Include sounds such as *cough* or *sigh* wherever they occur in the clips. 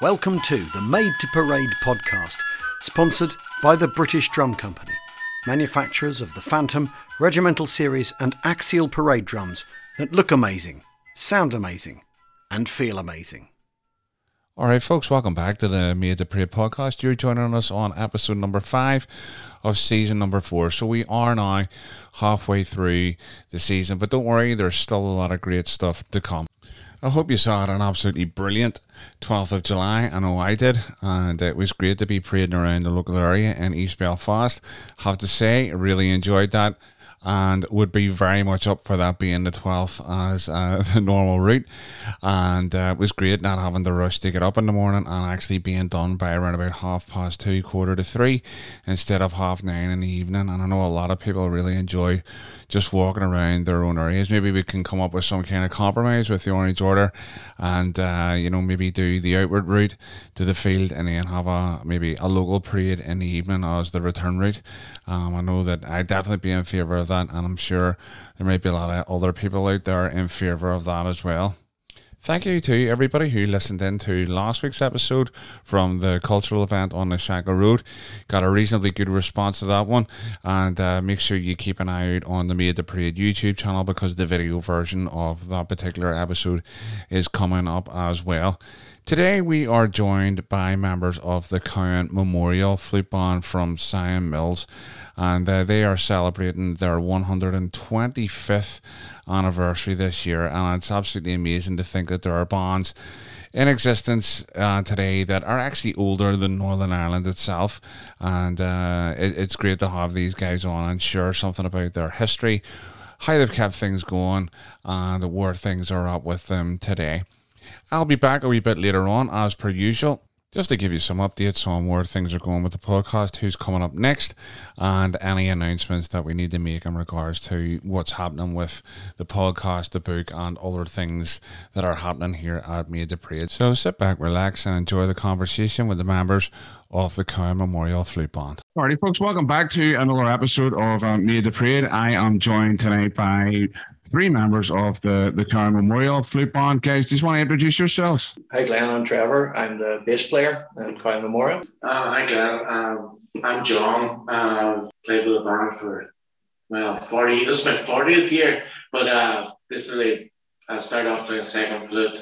Welcome to the Made to Parade podcast, sponsored by the British Drum Company, manufacturers of the Phantom, Regimental Series, and Axial parade drums that look amazing, sound amazing, and feel amazing. All right, folks, welcome back to the Made to Parade podcast. You're joining us on episode number five of season number four. So we are now halfway through the season, but don't worry, there's still a lot of great stuff to come. I hope you saw it an absolutely brilliant 12th of July. I know I did, and it was great to be parading around the local area in East Belfast. Have to say, really enjoyed that and would be very much up for that being the 12th as uh, *laughs* the normal route. And uh, it was great not having to rush to get up in the morning and actually being done by around about half past two, quarter to three, instead of half nine in the evening. And I know a lot of people really enjoy just walking around their own areas. Maybe we can come up with some kind of compromise with the Orange Order and, uh, you know, maybe do the outward route to the field and then have a maybe a local parade in the evening as the return route. Um, I know that I'd definitely be in favour of that, and I'm sure there might be a lot of other people out there in favour of that as well. Thank you to everybody who listened in to last week's episode from the cultural event on the Shankill Road. Got a reasonably good response to that one, and uh, make sure you keep an eye out on the Made to Parade YouTube channel because the video version of that particular episode is coming up as well. Today we are joined by members of the Cowan Memorial Flute Band from Sion Mills, and uh, they are celebrating their 125th anniversary this year, and it's absolutely amazing to think that there are bands in existence uh, today that are actually older than Northern Ireland itself. And uh, it, it's great to have these guys on and share something about their history, how they've kept things going, and where things are at with them today. I'll be back a wee bit later on, as per usual, just to give you some updates on where things are going with the podcast, who's coming up next, and any announcements that we need to make in regards to what's happening with the podcast, the book, and other things that are happening here at Made to Parade. So sit back, relax, and enjoy the conversation with the members of the Cowan Memorial Flute Band. Alrighty, folks, welcome back to another episode of um, Made to Parade. I am joined tonight by three members of the, the Cowan Memorial Flute Band. Guys, just want to introduce yourselves? Hi, Glenn. I'm Trevor. I'm the bass player in Cowan Memorial. Uh, hi, Glenn. Um, I'm John. I've uh, played with the band for, well, 40, this is my 40th year, but uh, basically I started off playing second flute,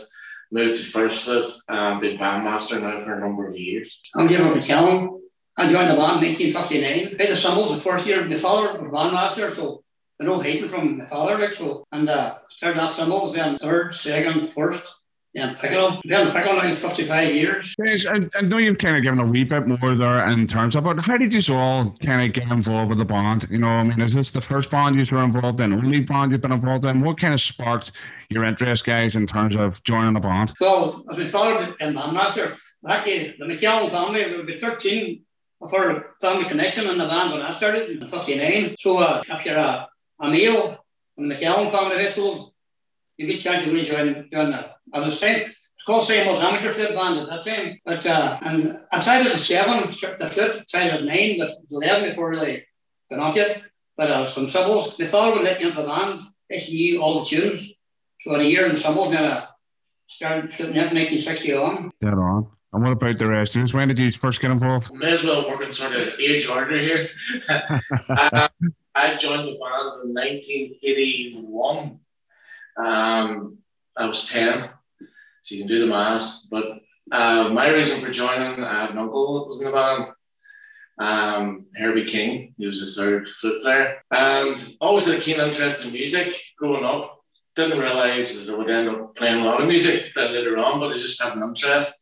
moved to first flute, um, been bandmaster now for a number of years. I'm David McKellen. I joined the band in 1959. Played the cymbals the first year. My father was bandmaster, so I know hiding from my father, like so. And uh, started off cymbals, then third, second, first, then piccolo. Been on piccolo now 55 years. Guys, I, I know you've kind of given a wee bit more there in terms of, but how did you all kind of get involved with the band? You know, I mean, is this the first band you were involved in, only band you've been involved in? What kind of sparked your interest, guys, in terms of joining the band? Well, as my father and bandmaster, actually, the McKellen family, there would be 13 of our family connection in the band when I started in 59. So uh, if you're a a male in the McKellen family household, you get a chance to really join, join that. I was saying, it's called St. was amateur flute band at that time. But uh, and I started at seven, the flute, started at nine, but it was 11 before really got on it. But uh, some cymbals, the father would let me into the band. I knew all the tunes. So in a year in the cymbals, then I started fluting in 1961. Dead on. And what about the rest? When did you first get involved? May as well work in sort of age order here. *laughs* uh, I joined the band in 1981. Um, I was 10, so you can do the math. But uh, my reason for joining, I had an uncle that was in the band, um, Herbie King. He was the third flute player. And always had a keen interest in music growing up. Didn't realize that I would end up playing a lot of music later on, but I just had an interest.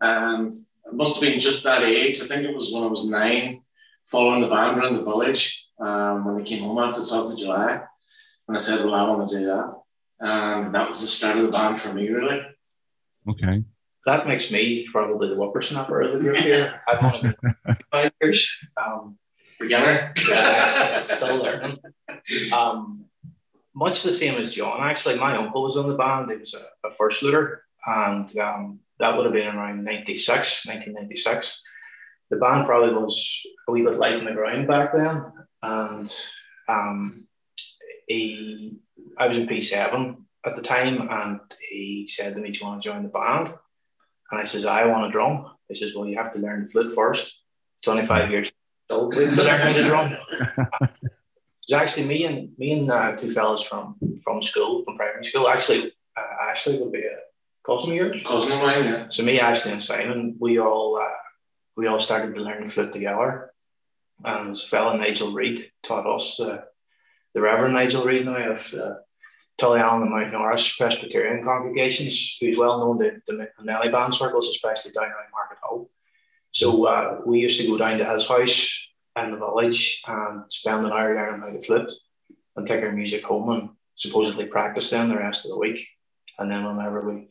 And it must have been just that age. I think it was when I was nine, following the band around the village um, when we came home after the 12th of July. And I said, well, I want to do that. And that was the start of the band for me, really. Okay. That makes me probably the whippersnapper of the group here. *laughs* I've only been five years. Um, Beginner. yeah, still learning. Um, much the same as John, actually. My uncle was on the band. He was a, a first fluter. And um, that would have been around 96, 1996. The band probably was a wee bit light on the ground back then and um, he, I was in P7 at the time, and he said to me, "Do you want to join the band?" And I says, I want a drum. He says, Well, you have to learn the flute first. 25 years old to learn how to drum. *laughs* it's actually me and me and uh, two fellas from from school, from primary school. Actually, uh, Ashley would be a cousin of yours. Cousin of mine, yeah. So me, Ashley, and Simon, we all uh, we all started to learn the flute together. And this fella Nigel Reid taught us the the Reverend Nigel Reid now of the Tullyallen and Mount Norris Presbyterian congregations, who's well known to the Nelly band circles, especially down around Markethill. So uh, we used to go down to his house in the village and spend an hour learning how to flute and take our music home and supposedly practice then the rest of the week. And then whenever we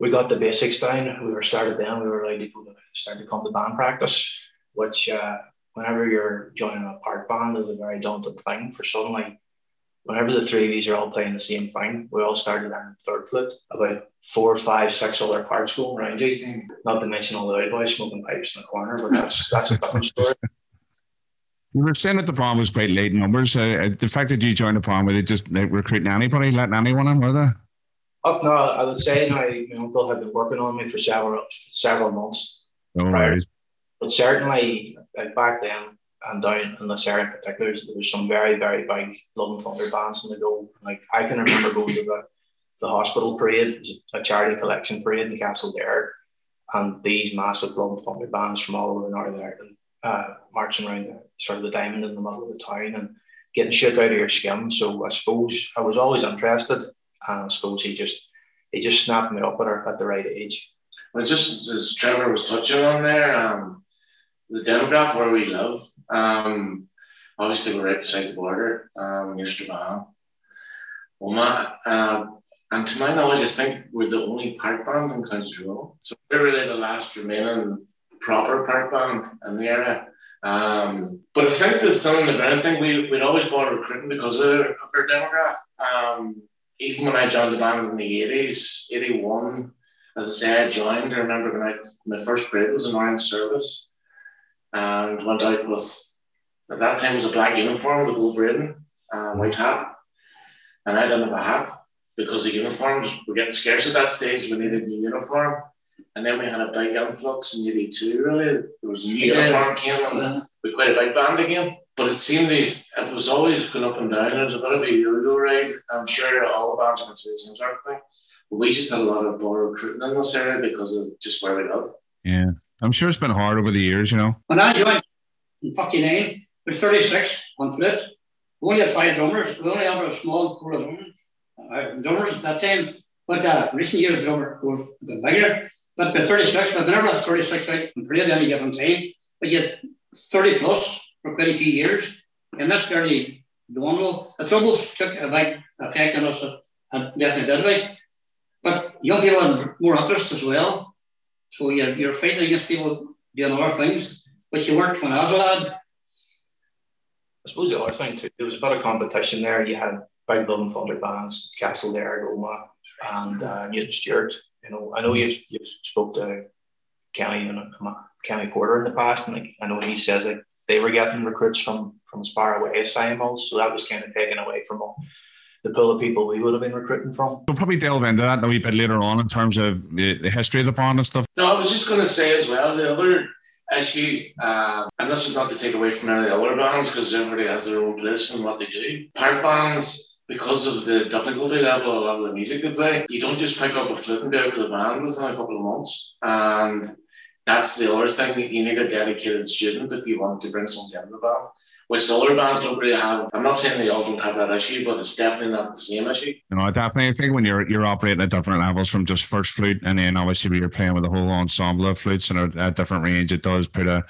we got the basics down, we were started then, we were allowed to go to start to come to band practice, which uh, whenever you're joining a part band is a very daunting thing for suddenly whenever the three of these are all playing the same thing, we all started learning third flute. About four, five, six other parts going around you. Not to mention all the boys smoking pipes in the corner, but that's that's a different story. *laughs* You were saying that the band was quite late numbers. Uh, uh, the fact that you joined the band, were they just like, recruiting anybody, letting anyone in, were they? Oh, no, I would say my, my uncle had been working on me for several several months. No prior. But certainly, like back then, and down in this area in particular, there was some very, very big Blood and Thunder bands in the go. Like I can remember going to the, the hospital parade, a charity collection parade in Castle Castlederg, and these massive Blood and Thunder bands from all over Northern Ireland uh, marching around the, sort of the diamond in the middle of the town and getting shook out of your skin. So I suppose I was always interested, and I suppose he just he just snapped me up at, her, at the right age. Well, just as Trevor was touching on there, um, the demographic where we live, um, obviously we're right beside the border, um, near Strabane. My, uh, and to my knowledge, I think we're the only part band in County Tyrone. So we're really the last remaining proper part band in the area. Um, but I think the still in the ground thing, we, we'd always bought recruiting because of, of our demographic. Um, even when I joined the band in the 80s, 81, as I say, I joined. I remember when I, my first grade was an orange service and went out with at that time was a black uniform with gold braiding, uh, white hat, and I didn't have a hat because the uniforms were getting scarce at that stage. We needed a new uniform, and then we had a big influx in '82. Really, there was a new yeah. uniform came, and yeah. we quite a big band again. But it seemed to, it was always going up and down. It was a bit of a yo-yo ride. I'm sure all the bands can say the same sort of thing. But we just had a lot of borrowed recruiting in this area because of just where we live. Yeah. I'm sure it's been hard over the years, you know. When I joined in 59, was 36 on flute. We only had five drummers. We only had a small pool of drummers, uh, drummers at that time. But uh, recent year, the drummer was bigger. But by 36, but never had 36 out and played any given time. But yet 30 plus for quite a few years. And that's fairly normal. The troubles took a big effect on us, and definitely did. But young people had more interest as well. So you're, you're fighting against people doing other things, but you weren't when I was a lad. I suppose the other thing too, there was a bit of competition there. You had Big Blood Thunder bands, Castlederg, Omagh, and uh, Newtownstewart. You know, I know you've you've spoke to Kenny and uh, Kenny Porter in the past, and like, I know he says that they were getting recruits from from as far away as Simons, so that was kind of taken away from them the pool of people we would have been recruiting from. We'll probably delve into that a wee bit later on in terms of the, the history of the band and stuff. No, I was just going to say as well, the other issue, uh, and this is not to take away from any other bands because everybody has their own place and what they do. Park bands, because of the difficulty level of a lot of the music they play, you don't just pick up a flute and go out with a band within a couple of months. And that's the other thing, you need a dedicated student if you want to bring something into the band which the other bands don't really have. I'm not saying they all don't have that issue, but it's definitely not the same issue. You know, I definitely think when you're you're operating at different levels from just first flute, and then obviously when you're playing with a whole ensemble of flutes and a, a different range, it does put a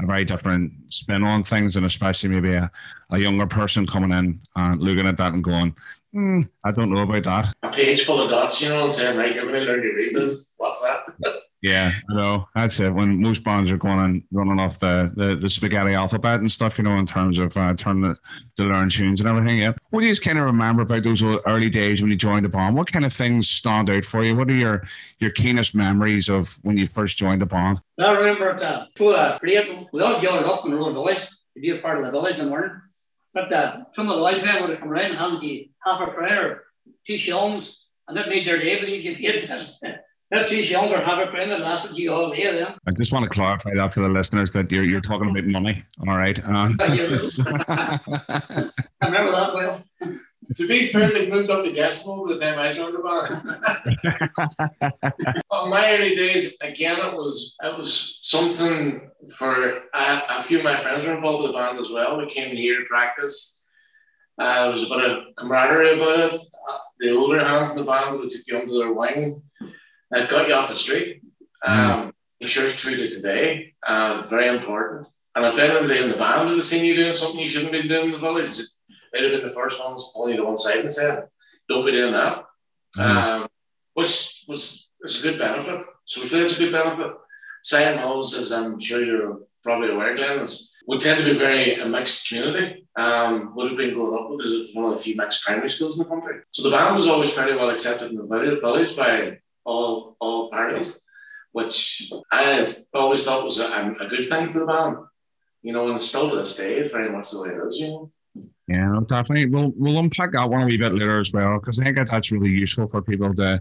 a very different spin on things, and especially maybe a, a younger person coming in and looking at that and going, mm, I don't know about that. A page full of dots, you know, and saying, right, you're going to learn to read this. What's that? *laughs* Yeah, I know. That's it. When most bands are going and running off the, the, the spaghetti alphabet and stuff, you know, in terms of uh, turning it to learn tunes and everything. Yeah. What do you kind of remember about those early days when you joined the band? What kind of things stand out for you? What are your, your keenest memories of when you first joined the band? I remember uh, through a parade, we all gathered up in the road village to be a part of the village in the morning. But uh, some of the wise men would come around and hand you half a or two shillings, and that made their day, believe you, That *laughs* two shillings or hundred pound that lasted you all day then. I just want to clarify that to the listeners that you're you're talking about money. All right. Um, *laughs* I remember that well. *laughs* to be fair, they moved up the decimal by the time I joined the band. *laughs* well, my early days, again, it was it was something for a, a few of my friends were involved with the band as well. We came here to practice. Uh, there was a bit of camaraderie about it. Uh, the older hands in the band would took you under their wing. It got you off the street. Um, I'm sure it's true to today. Uh, very important. And if anybody in the band had seen you doing something you shouldn't be doing in the village, they'd have been the first ones pointing to one side and said, "Don't be doing that," mm. um, which was was a good benefit. Socially, it's a good benefit. Sion Mills, as I'm sure you're probably aware, Glenn, is, would tend to be very a mixed community. Um, would have been growing up with is one of the few mixed primary schools in the country. So the band was always fairly well accepted in the village by all all parties, which I always thought was a, a good thing for the band. You know, and still to this day, very much the way it is. You know. Yeah, definitely. We'll we'll unpack that one a wee bit later as well because I think that that's really useful for people to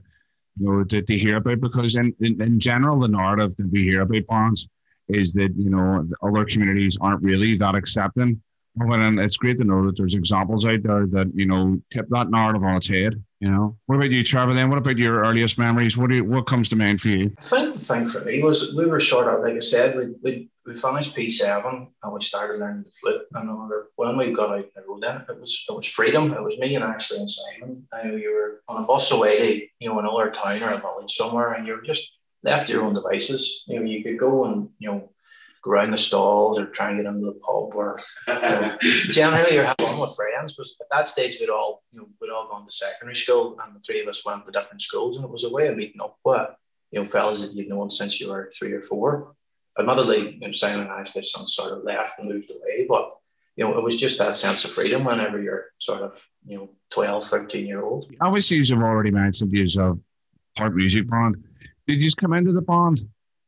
you know to, to hear about because in, in, in general the narrative that we hear about bonds is that you know other communities aren't really that accepting and it's great to know that there's examples out there that you know tip that narrative on its head. You know, what about you, Trevor? Then, what about your earliest memories? What do you, what comes to mind for you? I think the thing for me was we were sort of like I said, we we, we finished P seven and we started learning the flute. And when we got out the road, then it was it was freedom. It was me and Ashley and Simon. I know you were on a bus away to you know another town or a village somewhere, and you were just left to your own devices. You know, you could go and you know go around the stalls or try and get into the pub or you know, *laughs* generally you're having fun with friends. But at that stage we'd all you know we'd all gone to secondary school and the three of us went to different schools and it was a way of meeting up with you know fellas that you'd known since you were three or four. Admittedly, you know, Simon and I had some sort of left and moved away, but you know, it was just that sense of freedom whenever you're sort of, you know, 12, 13 year old. Obviously, you've already mentioned you of part music band. Did you just come into the band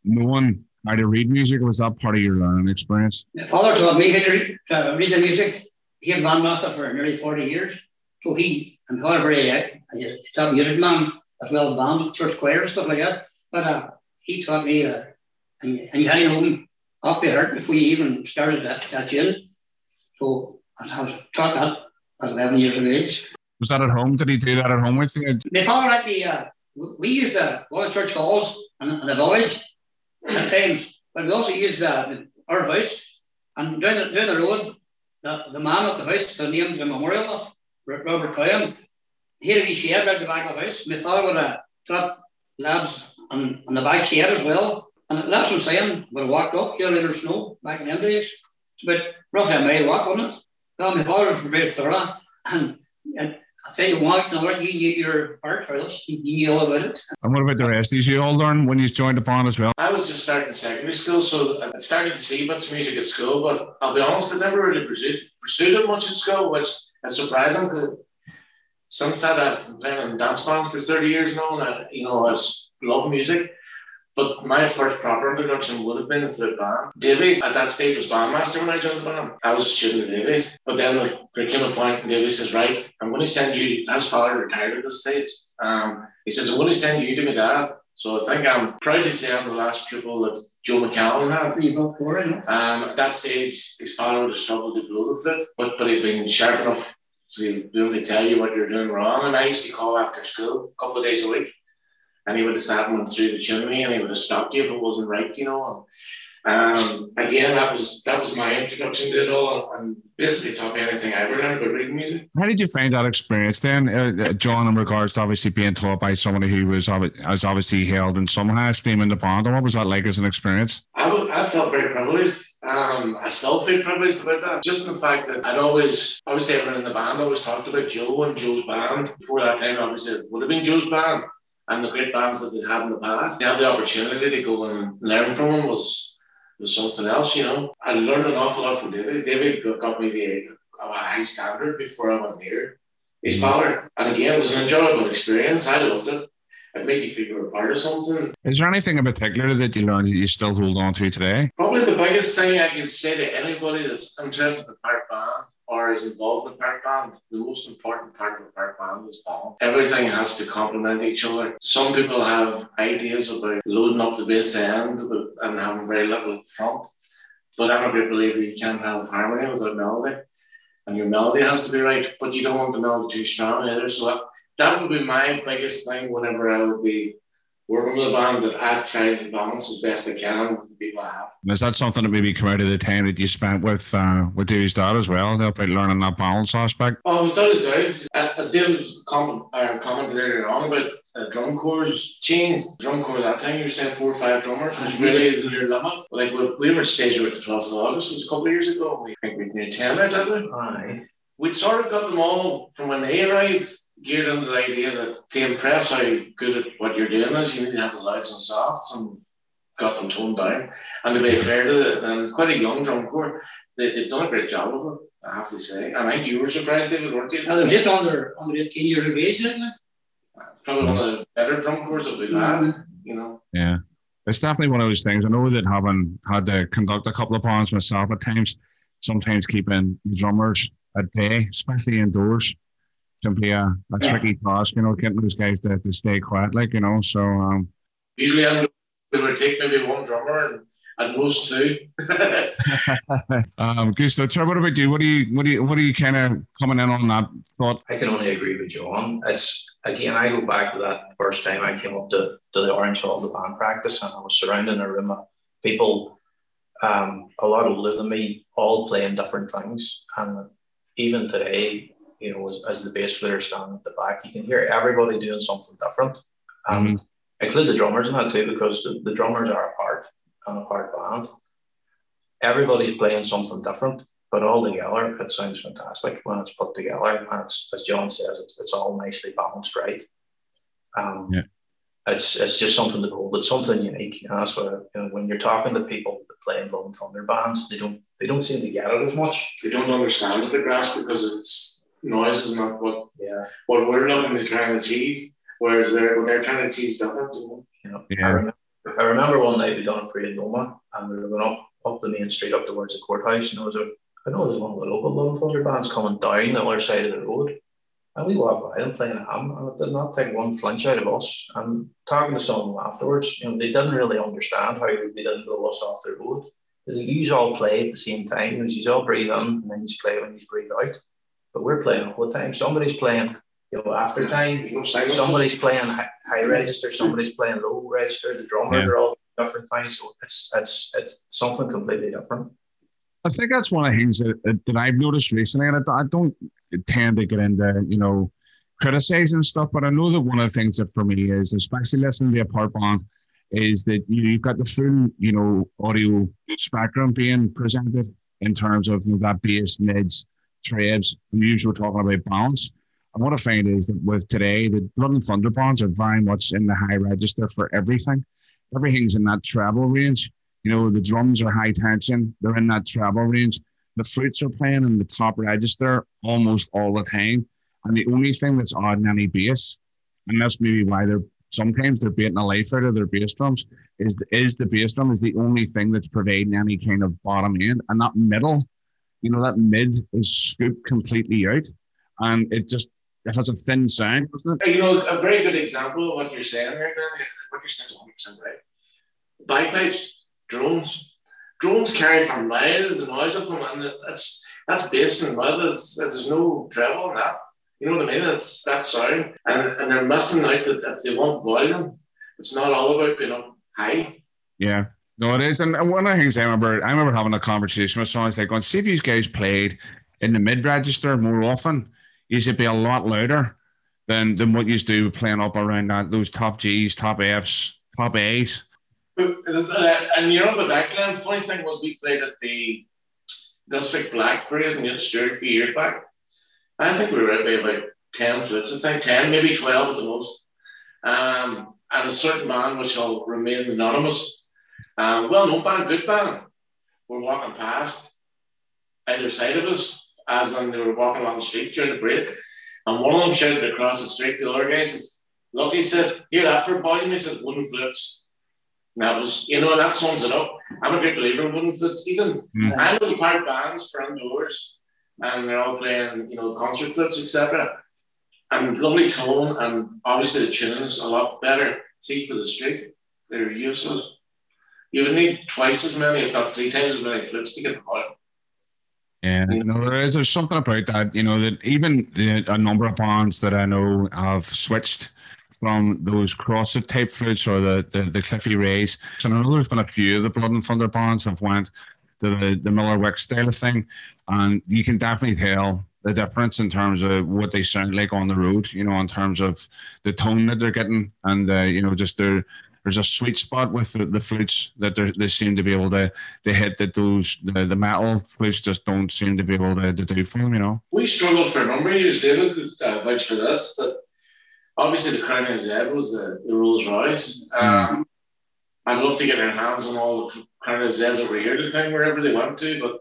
knowing how to read music, or was that part of your learning experience? My father taught me how to read, uh, read the music. He was bandmaster for nearly 40 years. So he, and father very, uh, he taught music man as well as bands, church choir, stuff like that. But uh, he taught me, uh, and, you, and you had to know him off by heart before you even started that, that tune. So I was taught that at 11 years of age. Was that at home? Did he do that at home with you? My father actually, uh, we used uh, one of the church halls in, in the village at times. But we also used our house and down the, down the road, the, the man at the house, the name the memorial of Robert Cowan, he had a wee shed right the back of the house. My father would have got lads on, on the back shed as well. And that's what I'm saying. We walked up here in the snow back in them days. It's about roughly a mile walk, wasn't it? Well, my father was very thorough. And, and I tell you what, you, know, you knew your part, or else you knew all about it. And what about the rest? Did you all learn when you joined the band as well? I was just starting secondary school, so I started to see much music at school, but I'll be honest, I never really pursued, pursued it much at school, which is surprising because since that I've been playing in dance band for 30 years now, and I, you know, I love music. But my first proper introduction would have been the flute band. Davy at that stage was bandmaster when I joined the band. I was a student of Davy's. But then like, there came a point, Davy says, Right, I'm going to send you, his father retired at this stage. Um, he says, I'm going to send you to my dad. So I think I'm proud to say I'm the last pupil that Joe McCallum had. You for it, um, at that stage, his father would have struggled to blow the flute, but, but he'd been sharp enough to be able to tell you what you're doing wrong. And I used to call after school a couple of days a week and he would have sat and went through the chimney and he would have stopped you if it wasn't right, you know. Um, again, that was that was my introduction to it all, and basically taught me anything I ever learned about reading music. How did you find that experience then, uh, uh John? In regards to obviously being taught by somebody who was as obviously held in some high esteem in the band, and what was that like as an experience? I, was, I felt very privileged. Um, I still feel privileged about that. Just in the fact that I'd always, obviously, everyone in the band always talked about Joe and Joe's band. Before that time, obviously, it would have been Joe's band and the great bands that they had in the past. They have the opportunity to go and learn from them was was something else, you know. I learned an awful lot from David. David got me the a high standard before I went here. His mm. father, and again, it was an enjoyable experience. I loved it. It made you feel you were part of something. Is there anything in particular that you learned that you still hold on to today? Probably the biggest thing I can say to anybody that's interested in part band or is involved in part band, the most important part of a band is balance. Everything has to complement each other. Some people have ideas about loading up the bass end and having very little the front. But I'm a great believer you can't have harmony without melody. And your melody has to be right, but you don't want the melody too strong either. So that, that would be my biggest thing whenever I would be working with a band that I try to balance as best I can with the people I have. And is that something that maybe come out of the time that you spent with uh, with Davy's dad as well, about learning that balance aspect? Oh, without a doubt. As David comment, uh, commented earlier on about uh, drum corps changed. Drum corps that time, you were saying four or five drummers was really your limit. Like we, we were stage at the 12th of August, was a couple of years ago. We think we near 10 out, did we? Aye. We'd sort of got them all from when they arrived geared into the idea that to impress how good at what you're doing is, you need to have the louds and softs and got them toned down. And to be fair to the, and quite a young drum corps, they, they've done a great job of it, I have to say. And I think you were surprised, David, weren't you? Now, there's it under, under 18 years of age, isn't it? Probably one of the better drum corps that we've had, mm-hmm. you know. Yeah. It's definitely one of those things. I know that having had to conduct a couple of bands myself at times, sometimes keeping drummers at bay, especially indoors, can be a, a tricky task, you know, getting those guys to, to stay quiet, like, you know. So um usually I'm it would take maybe one drummer and at most two. *laughs* um Gusto, Trevor, what about you? What do you what do you what are you kind of coming in on that thought? I can only agree with John. It's again, I go back to that first time I came up to, to the Orange Hall, the band practice, and I was surrounded in a room of people um, a lot older than me, all playing different things. And even today, you know, as, as the bass player standing at the back, you can hear everybody doing something different. And mm-hmm. include the drummers in that too, because the, the drummers are a part and a part band. Everybody's playing something different, but all together, it sounds fantastic when it's put together. And it's, as John says, it's, it's all nicely balanced, right? Um, yeah. It's, it's just something to hold. It's something unique, and that's what you know, when you're talking to people that play in Blood and Thunder bands, they don't they don't seem to get it as much. They don't understand the grasp because it's noise is not what yeah what we're looking to try and achieve. Whereas they're what they're trying to achieve different. You know? yeah. I, remember, I remember one night we done a parade in Omagh and we were going up up the main street up towards the courthouse and there was a I know there was one of the local Lone Thunder bands coming down the other side of the road. And we walked by them playing a ham, and it did not take one flinch out of us. And talking to some of them afterwards, you know, they didn't really understand how they didn't blow us off the road. Because you all play at the same time, you all breathe in, and then you play when you breathe out but we're playing all the time. Somebody's playing, you know, after time. Somebody's playing high, high register. Somebody's playing low register. The drummers yeah. are all different things. So it's it's it's something completely different. I think that's one of the things that, that I've noticed recently, and I, I don't tend to get into you know criticizing stuff, but I know that one of the things that for me is, especially listening to a part band, is that you know, you've got the full you know audio spectrum being presented in terms of you know, that bass, mids, trades, usually talking about balance. And what I find is that with today, the Blood and Thunder bonds are very much in the high register for everything. Everything's in that treble range. You know, the drums are high tension, they're in that treble range. The flutes are playing in the top register almost all the time. And the only thing that's odd in any bass, and that's maybe why they're sometimes they're beating a life out of their bass drums, is the, is the bass drum is the only thing that's providing any kind of bottom end. And that middle you know, that mid is scooped completely out and it just it has a thin sound, doesn't it? You know, a very good example of what you're saying there, Dan, what you're saying is 100% right. Bagpipes, drones. Drones carry for miles the noise of them, and that's that's bass and mud. It's, there's no treble in that. You know what I mean? It's that sound, and, and they're missing out that if they want volume, it's not all about being up high. Yeah. No, it is. And one of the things I remember, I remember having a conversation with someone. It's like, going, see if these guys played in the mid register more often, you should be a lot louder than than what you do playing up around that those top G's, top F's, top A's. And you know, but that Glenn, funny thing was we played at the District Black Parade in Stewart a few years back. I think we were at about 10 flutes, I think 10, maybe 12 at the most. Um, and a certain man, which will remain anonymous, um, well known band, good band, we were walking past either side of us, as in they were walking along the street during the break. And one of them shouted across the street to the other guy, says, Look, he said, hear that for volume? He said, wooden flutes. And that was, you know, that sums it up. I'm a great believer in wooden flutes. Even mm. I know the part bands for indoors, and they're all playing, you know, concert flutes, etc. And lovely tone, and obviously the tuning is a lot better. See for the street, they're useless. You would need twice as many, if not three times as many flutes to get the point. Yeah, no, there is. There's something about that, you know, that even the, a number of bands that I know have switched from those crosset type flutes or the, the, the Cliffy Rays. And I know there's been a few of the Blood and Thunder bands have went to the, the Miller Wick style of thing. And you can definitely tell the difference in terms of what they sound like on the road, you know, in terms of the tone that they're getting and, uh, you know, just their there's a sweet spot with the, the flutes that they seem to be able to, to hit that those the, the metal flutes just don't seem to be able to, to do for them, you know. We struggled for a number of years, David, uh, vouch for this, that obviously the Crown NZ was the, the Rolls Royce. Hmm. Um, I'd love to get their hands on all the Crown NZs over here, the thing, wherever they went to, but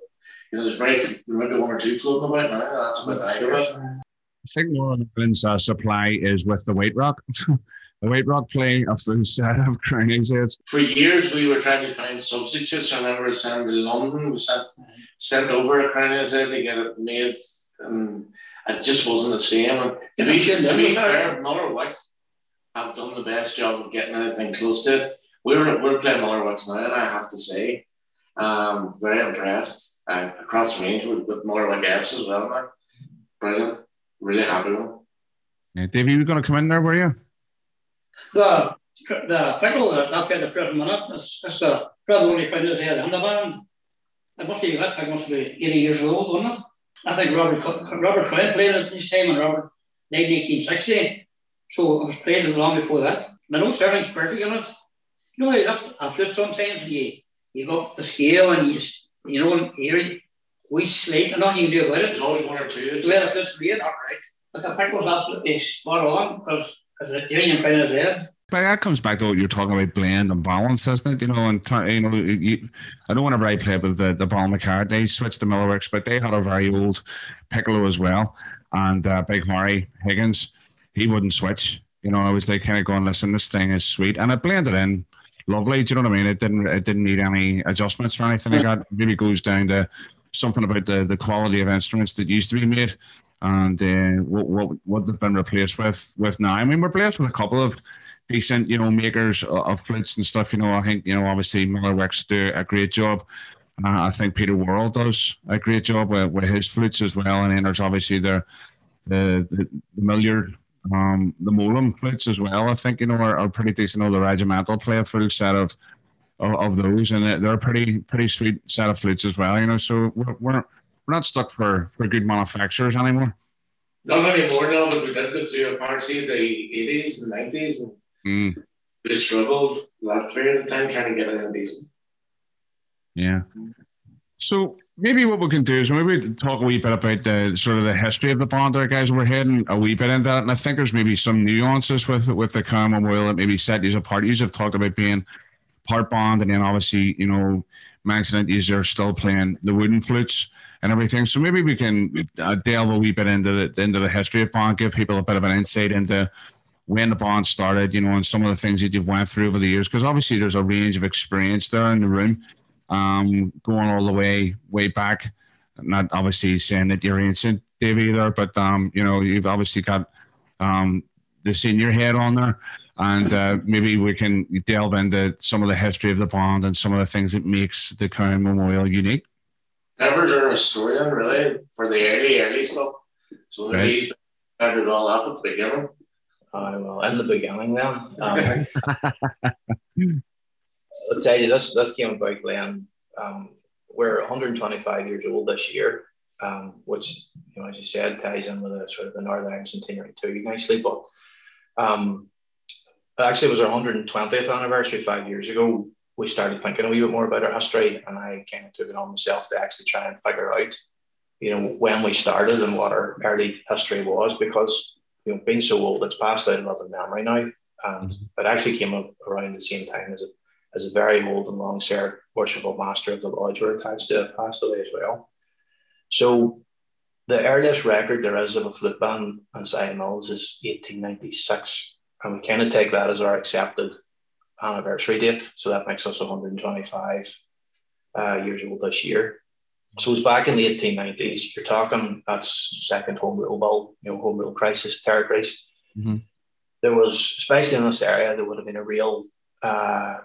you know, there's very maybe one or two floating about now. That's about I I think more of the uh, supply is with the White Rock. *laughs* the White Rock playing a full set of Crown NZs. For years, we were trying to find substitutes. I remember sending to London, we sent, sent over a Crown NZ to get it made, and it just wasn't the same. And to be, to be fair, Miller Wick have done the best job of getting anything close to it. We're, we're playing Miller Wicks now, and I have to say, um, very impressed. Uh, across the range with, with Wick Fs as well, man. Brilliant. Really happy with them. Yeah, Davey, you were going to come in there, were you? The the pickle that that the present minute, that's, that's the probably only played his head in the band. It must be that must be 80 years old, wasn't it? I think Robert Robert Trent played at this time and Robert died in 1860. So I was playing it long before that. I know Sterling's perfect in it. You know, that's a flip sometimes you you got the scale and you just you know hear we slate and nothing you can do about it. There's always one or two. Way the flip's great. Not right. But the pick was absolutely spot on because Union kind of there. But that comes back to what you're talking about blend and balance, isn't it? You know, and you know, you, I know whenever I played with the the Paul McCart, they switched to Miller Wicks, but they had a very old piccolo as well, and uh, Big Harry Higgins, he wouldn't switch. You know, I was like kind of going, listen, this thing is sweet, and it blended in lovely. Do you know what I mean? It didn't it didn't need any adjustments or anything like that. Really goes down to something about the the quality of instruments that used to be made and uh, what what what they've been replaced with with now. I mean, we're blessed with a couple of decent, you know, makers of flutes and stuff. You know, I think you know, obviously Miller Wicks do a great job. Uh, I think Peter Worrell does a great job with, with his flutes as well. And then there's obviously the the, the, Milliard, um, the Molam flutes as well. I think you know are, are pretty decent. You know, the Regimental play a full set of, of, of those, and they're a pretty pretty sweet set of flutes as well. You know, so we're, we're we're not stuck for for good manufacturers anymore. Not anymore, no. But we did go through a party in the eighties and nineties, and mm. we struggled that period of time trying to get anything decent. Yeah. So maybe what we can do is maybe talk a wee bit about the sort of the history of the band there, guys. We're heading a wee bit into that, and I think there's maybe some nuances with with the Cowan Memorial that maybe set you apart. You have talked about being part bond, and then obviously you know mentioning that you're still playing the wooden flutes and everything. So maybe we can uh, delve a wee bit into the into the history of Bond, give people a bit of an insight into when the bond started, you know, and some of the things that you've went through over the years. Because obviously there's a range of experience there in the room, um, going all the way way back. Not obviously saying that you're ancient, Dave, either, but um, you know, you've obviously got um, the senior head on there. And uh, maybe we can delve into some of the history of the bond and some of the things that makes the Cowan Memorial unique never done a historian really for the early, early stuff. So maybe right. started all off at the beginning. Uh, well, in the beginning then. Um, *laughs* I'll tell you, this this came about, Glenn. Um, we're 125 years old this year, um, which, you know, as you said, ties in with the sort of the Northern Ireland centenary too nicely. But um, actually, it was our 120th anniversary five years ago we started thinking a wee bit more about our history, and I kind of took it on myself to actually try and figure out, you know, when we started and what our early history was, because you know, being so old, it's passed out of memory now, and mm-hmm. it actually came up around the same time as a as a very old and long served worshipful master of the lodge were attached to it, passed away as well. So the earliest record there is of a flute band on Sion Mills is 1896, and we kind of take that as our accepted anniversary date. So that makes us 125 uh, years old this year. So it was back in the 1890s. You're talking that's second home rule bill, you know, home rule crisis territories. Mm-hmm. There was, especially in this area, there would have been a real uh,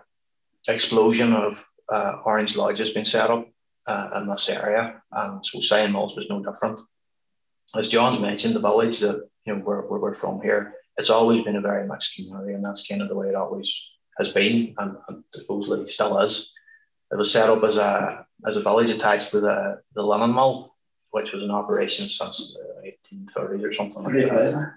explosion of uh, orange lodges being set up uh, in this area, and so Sion Mills was no different. As John's mentioned, the village that you know where, where we're from here, it's always been a very mixed community, and that's kind of the way it always has been, and, and supposedly still is. It was set up as a as a village attached to the the linen mill, which was in operation since the 1830s or something like that.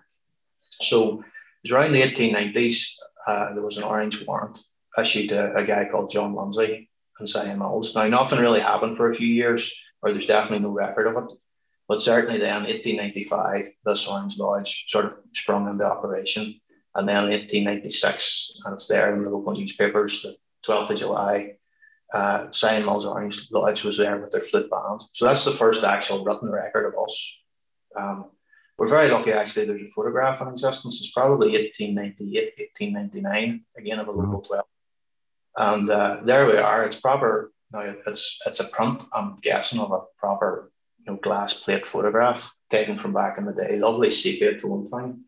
So it was around the 1890s. Uh, there was an orange warrant issued to a guy called John Lindsay and Sion Mills. Now, nothing really happened for a few years, or there's definitely no record of it. But certainly then, 1895, this Orange Lodge sort of sprung into operation. And then 1896, and it's there in the local newspapers, the 12th of July, uh, Sion Mills Orange Lodge was there with their flute band. So that's the first actual written record of us. Um, we're very lucky, actually, there's a photograph in existence. It's probably 1898, 1899, again, of a local 12. And uh, there we are. It's proper. Now it's it's a print. I'm guessing of a proper you know glass plate photograph taken from back in the day. Lovely sepia tone thing.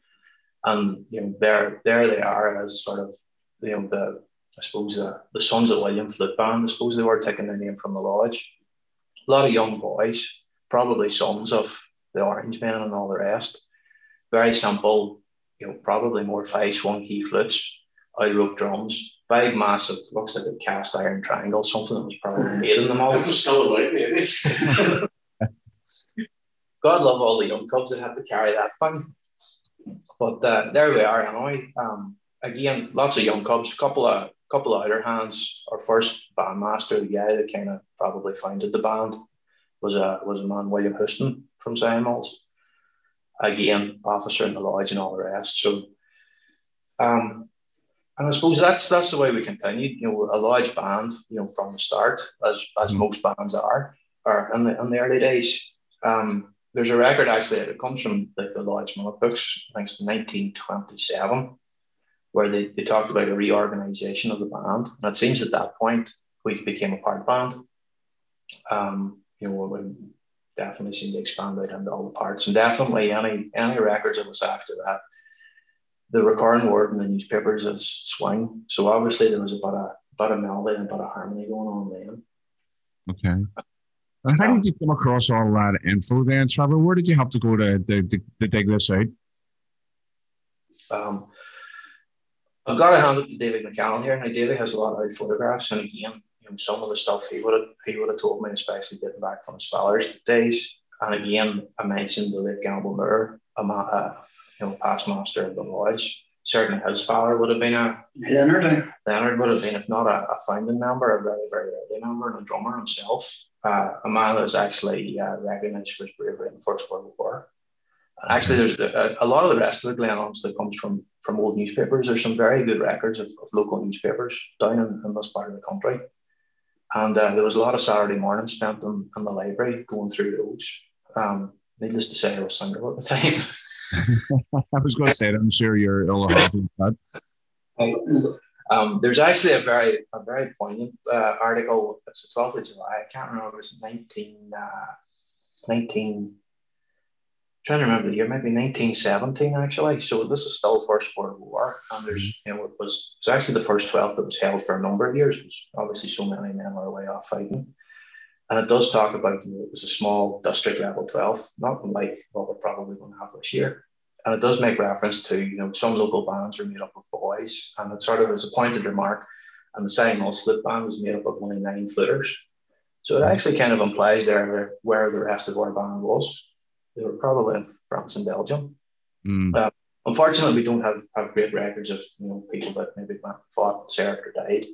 And you know there there they are as sort of you know the I suppose uh, the sons of William Flute Band. I suppose they were taking their name from the lodge. A lot of young boys, probably sons of the Orange Men and all the rest. Very simple, you know, probably more five one key flutes, out rope drums, big, massive, looks like a cast iron triangle, something that was probably *laughs* made in the was still about me. *laughs* God love all the young cubs that had to carry that thing. But uh, there we are anyway. Um, again, lots of young cubs, couple of couple of outer hands. Our first bandmaster, the guy that kind of probably founded the band, was a was a man William Houston from Sion Again, officer in the lodge and all the rest. So um, and I suppose that's that's the way we continued. You know, a large band, you know, from the start, as as mm. most bands are, are in the in the early days. Um, there's a record actually that comes from like the Lodge Minute books, I think it's 1927, where they, they talked about a reorganization of the band. And it seems at that point we became a part band. Um, you know, we definitely seemed to expand out into all the parts. And definitely any any records that was after that the recurring word in the newspapers is swing. So obviously there was about a about a melody and a harmony going on then. Okay. And how did you come across all that info then, Trevor? Where did you have to go to, to, to, to dig this out? Um, I've got to hand it to David McCallum here. Now, David has a lot of photographs, and again, you know, some of the stuff he would have he would have told me, especially getting back from his father's days. And again, I mentioned the late Gamble Moore, a, a, you know, past master of the lodge. Certainly his father would have been a Leonard. Leonard would have been, if not a, a founding member, a very, very early member and a drummer himself. Uh, a man that was actually uh, recognized for his bravery in the First World War. Actually, there's a, a, lot of the rest of the Glen that comes from from old newspapers. There's some very good records of, of local newspapers down in, in, this part of the country. And uh, there was a lot of Saturday mornings spent in, in the library going through those. Um, needless to say, I was single at the time. *laughs* I was going to say, I'm sure you're ill health that. *laughs* Um, there's actually a very a very poignant uh, article. It's the 12th of July. I can't remember. It's 19, uh, 19 trying to remember the year, maybe 1917 actually. So this is still First World War, and there's mm-hmm. you know it was it's actually the first 12th that was held for a number of years. Because obviously so many men were away off fighting. And it does talk about you know, it was a small district level 12th, not like what we're probably going to have this year. And it does make reference to, you know, some local bands are made up of boys. And it sort of is a pointed remark. And the Sion Mills Flute Band was made up of only nine fluters. So it actually kind of implies there where the rest of our band was. They were probably in France and Belgium. Mm. Uh, unfortunately, we don't have, have great records of you know people that maybe went fought, served, or died.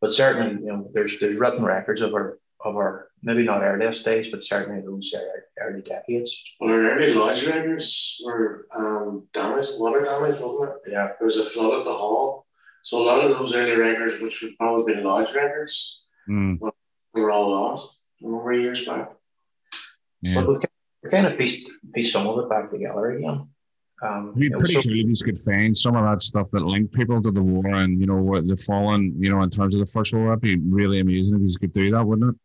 But certainly, you know, there's there's written records of our of our maybe not earliest days, but certainly those early decades. Well, our early lodge riders were um, damaged, water damage, wasn't it? Yeah. There was a flood at the hall. So a lot of those early records, which would probably been lodge records, mm. were all lost a number of years back. Yeah. But we've, we've kind of pieced, pieced some of it back together again. Um, It'd be pretty so, cool if you could find some of that stuff that linked people to the war and you know what the fallen, you know, in terms of the first world war. That'd be really amazing if you could do that, wouldn't it?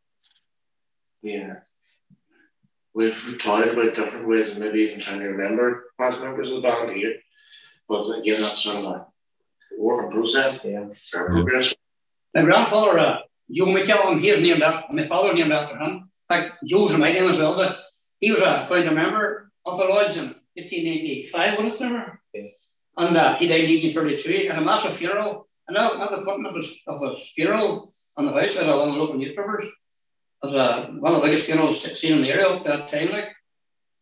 Yeah. We've, we've talked about different ways of maybe even trying to remember past members of the band here. But again, that's sort of a working process. Yeah. Our progress. My grandfather, uh, Joe McKellen, he is named after my father named after him. In fact, Joe's my name as well, but he was a founder member of the Lodge in 1885, wasn't it, remember? Yeah. And uh, he died in 1833, and a massive funeral. And now, at the cutting of his, of his funeral on the house, out of one of the local newspapers. Was uh, one of the biggest funerals seen in the area at that time, like.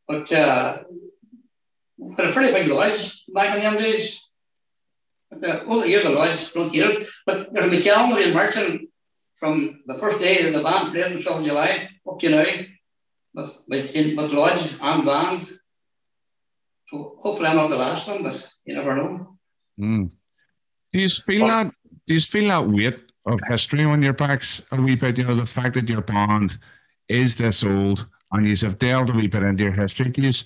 But uh, we had a pretty big lodge back in them days. But, uh, over the years, the lodge don't get it. But there's a McKellen in marching from the first day that the band played in 12th of July up to now with, with, with lodge and band. So hopefully I'm not the last one, but you never know. Mm. Do you feel that? Do you feel that weight of history on your backs a wee bit? You know, the fact that your band is this old and you have delved a wee bit into your history. Do you, do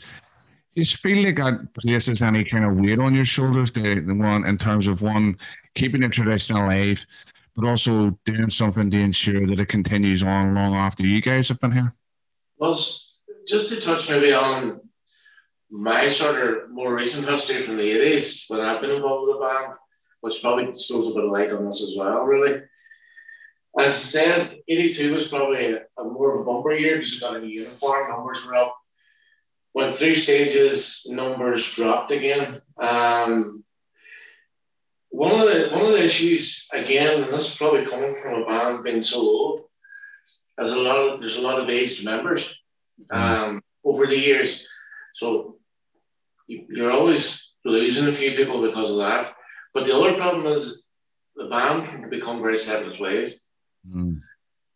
you feel like that places any kind of weight on your shoulders? The, the one in terms of one keeping the tradition alive, but also doing something to ensure that it continues on long after you guys have been here. Well, just to touch maybe on my sort of more recent history from the 80s when I've been involved with the band, which probably throws a bit of light on this as well, really. As I said, 82 was probably a, a more of a bumper year because we got a new uniform, numbers were up. Went through stages, numbers dropped again. Um, one of the one of the issues again, and this is probably coming from a band being so old, there's a lot of there's a lot of aged members um, over the years. So you, you're always losing a few people because of that. But the other problem is the band can become very set in its ways. Mm.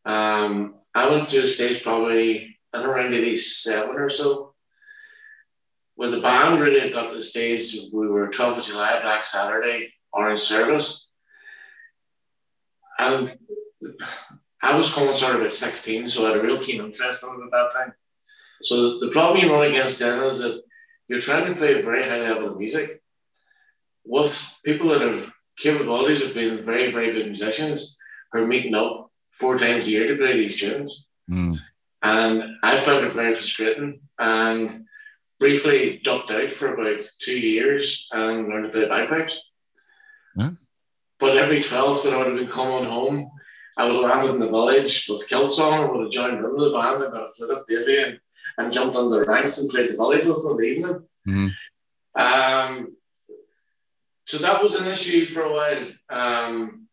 Um, I went through a stage probably in around 87 or so, where the band really had got to the stage we were 12th of July, Black Saturday, Orange Service. And I was coming sort of at 16, so I had a real keen interest in it at that time. So the problem you run against then is that you're trying to play a very high level of music with people that have capabilities of being very, very good musicians who are meeting up four times a year to play these tunes. Mm. And I found it very frustrating and briefly ducked out for about two years and learned to play bagpipes. Yeah. But every 12th when I would have been coming home, I would have landed in the village with kilts on, I would have joined in the band, I got a flute of Davy and, and jumped on the ranks and played the village with them in the evening. Mhm. Um, so that was an issue for a while. Um,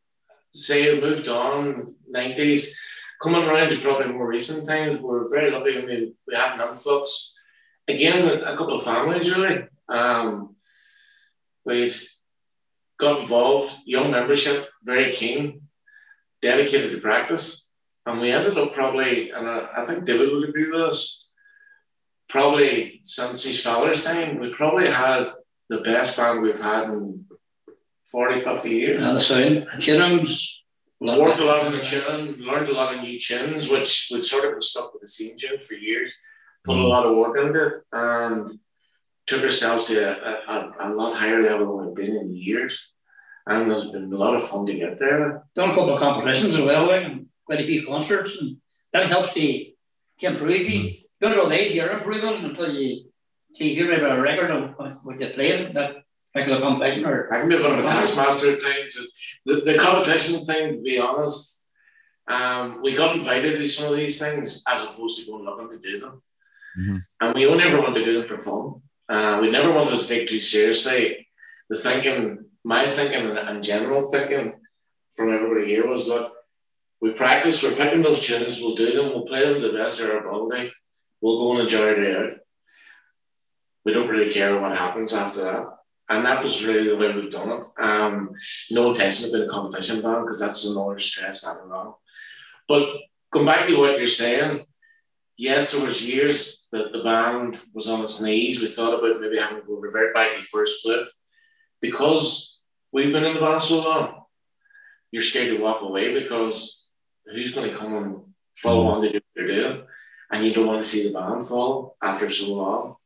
say it moved on, 90s, coming around to probably more recent times, we're very lucky. Mean, we had an influx. Again, a couple of families really. Um, we've got involved, young membership, very keen, dedicated to practice. And we ended up probably, and I, I think David would agree with us, probably since his father's time, we probably had the best band we've had in 40, 50 years. Uh, the sound, tunes, Worked a lot on the tune, learned a lot of new tunes, which would sort of been stuck with the same tune for years. Put a lot of work into it and took ourselves to a, a, a lot higher level than we've been in years. And there's been a lot of fun to get there. done a couple of competitions as well, and quite a few concerts, and that helps to, to improve you. Don't know age you're improving until you, till you hear about a record of what, what you playing, that particular competition or I can be a bit of a taskmaster at times. The, the competition thing, to be honest, um, we got invited to some of these things as opposed to going looking to do them. Mhm. And we only ever wanted to do them for fun. Uh, we never wanted to take too seriously. The thinking, my thinking and, and general thinking from everybody here was that we practice, we're picking those tunes, we'll do them, we'll play them to the best of our ability, we'll go and enjoy it out. We don't really care what happens after that. And that was really the way we've done it. Um, no intention of being a competition band because that's another stress that and wrong. But going back to what you're saying, yes, there was years that the band was on its knees. We thought about maybe having to go revert back to first flip because we've been in the band so long. You're scared to walk away because who's going to come and follow on to do what you're doing, and you don't want to see the band fall after so long.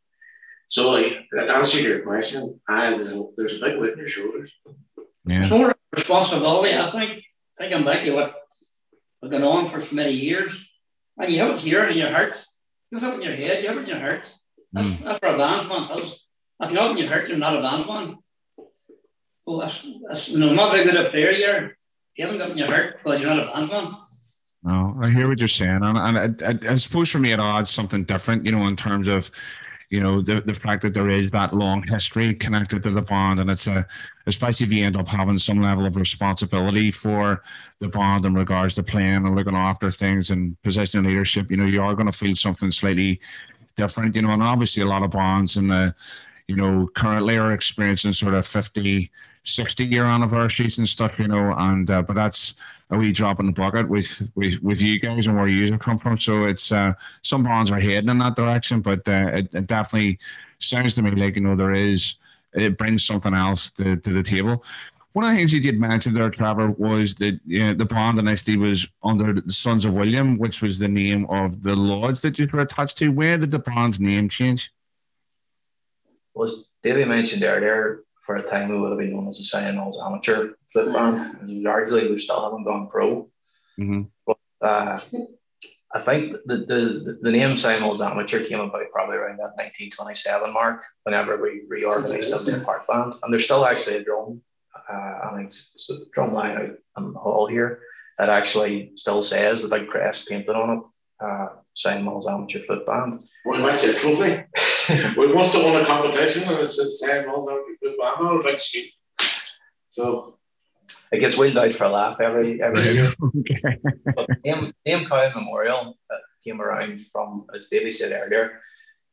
So, like, to answer your question, I, there's, a, there's a big weight on your shoulders. Yeah. It's more responsibility, I think. Thinking back to what has gone on for so many years, And you have it here in your heart. You have it in your head, you have it in your heart. That's, mm. that's where a bandsman has. If you're not in your heart, you're not a bandsman. So that's, that's no not how good a player you are, if you haven't got in your heart, well, you're not a bandsman. No, I hear what you're saying, and, and I, I, I suppose for me it adds something different, you know, in terms of you know the the fact that there is that long history connected to the bond and it's a especially if you end up having some level of responsibility for the bond in regards to playing and looking after things and possession leadership you know you are going to feel something slightly different you know and obviously a lot of bonds and the you know currently are experiencing sort of 50 60 year anniversaries and stuff you know and uh, but that's a wee drop in the bucket with with, with you guys and where you come from. So it's uh, some bonds are heading in that direction, but uh, it, it, definitely sounds to me like you know there is it brings something else to, to the table. One of the things you did mention there, Trevor, was that you know, the bond initially was under the Sons of William, which was the name of the lodge that you were attached to. Where did the bond's name change? Well, as David mentioned earlier, for a time we would have been known as the Sion Mills Amateur Flute Band. And largely, we still haven't gone pro. Mm-hmm. But uh, I think the, the, the name Sion Mills Amateur came about probably around that 1927 mark, whenever we reorganized as a part band. And there's still actually a drum, uh, I think it's a drum line out in the hall here that actually still says the big crest painted on it. Uh, Sion Mills Amateur Flute Band. Well, that's a trophy. *laughs* we must have won a competition and it says Sion Mills Amateur Flute Band on a. So it gets wheeled out for a laugh every every year. *laughs* okay. But name, name Cowan Memorial that came around from, as Davey said earlier,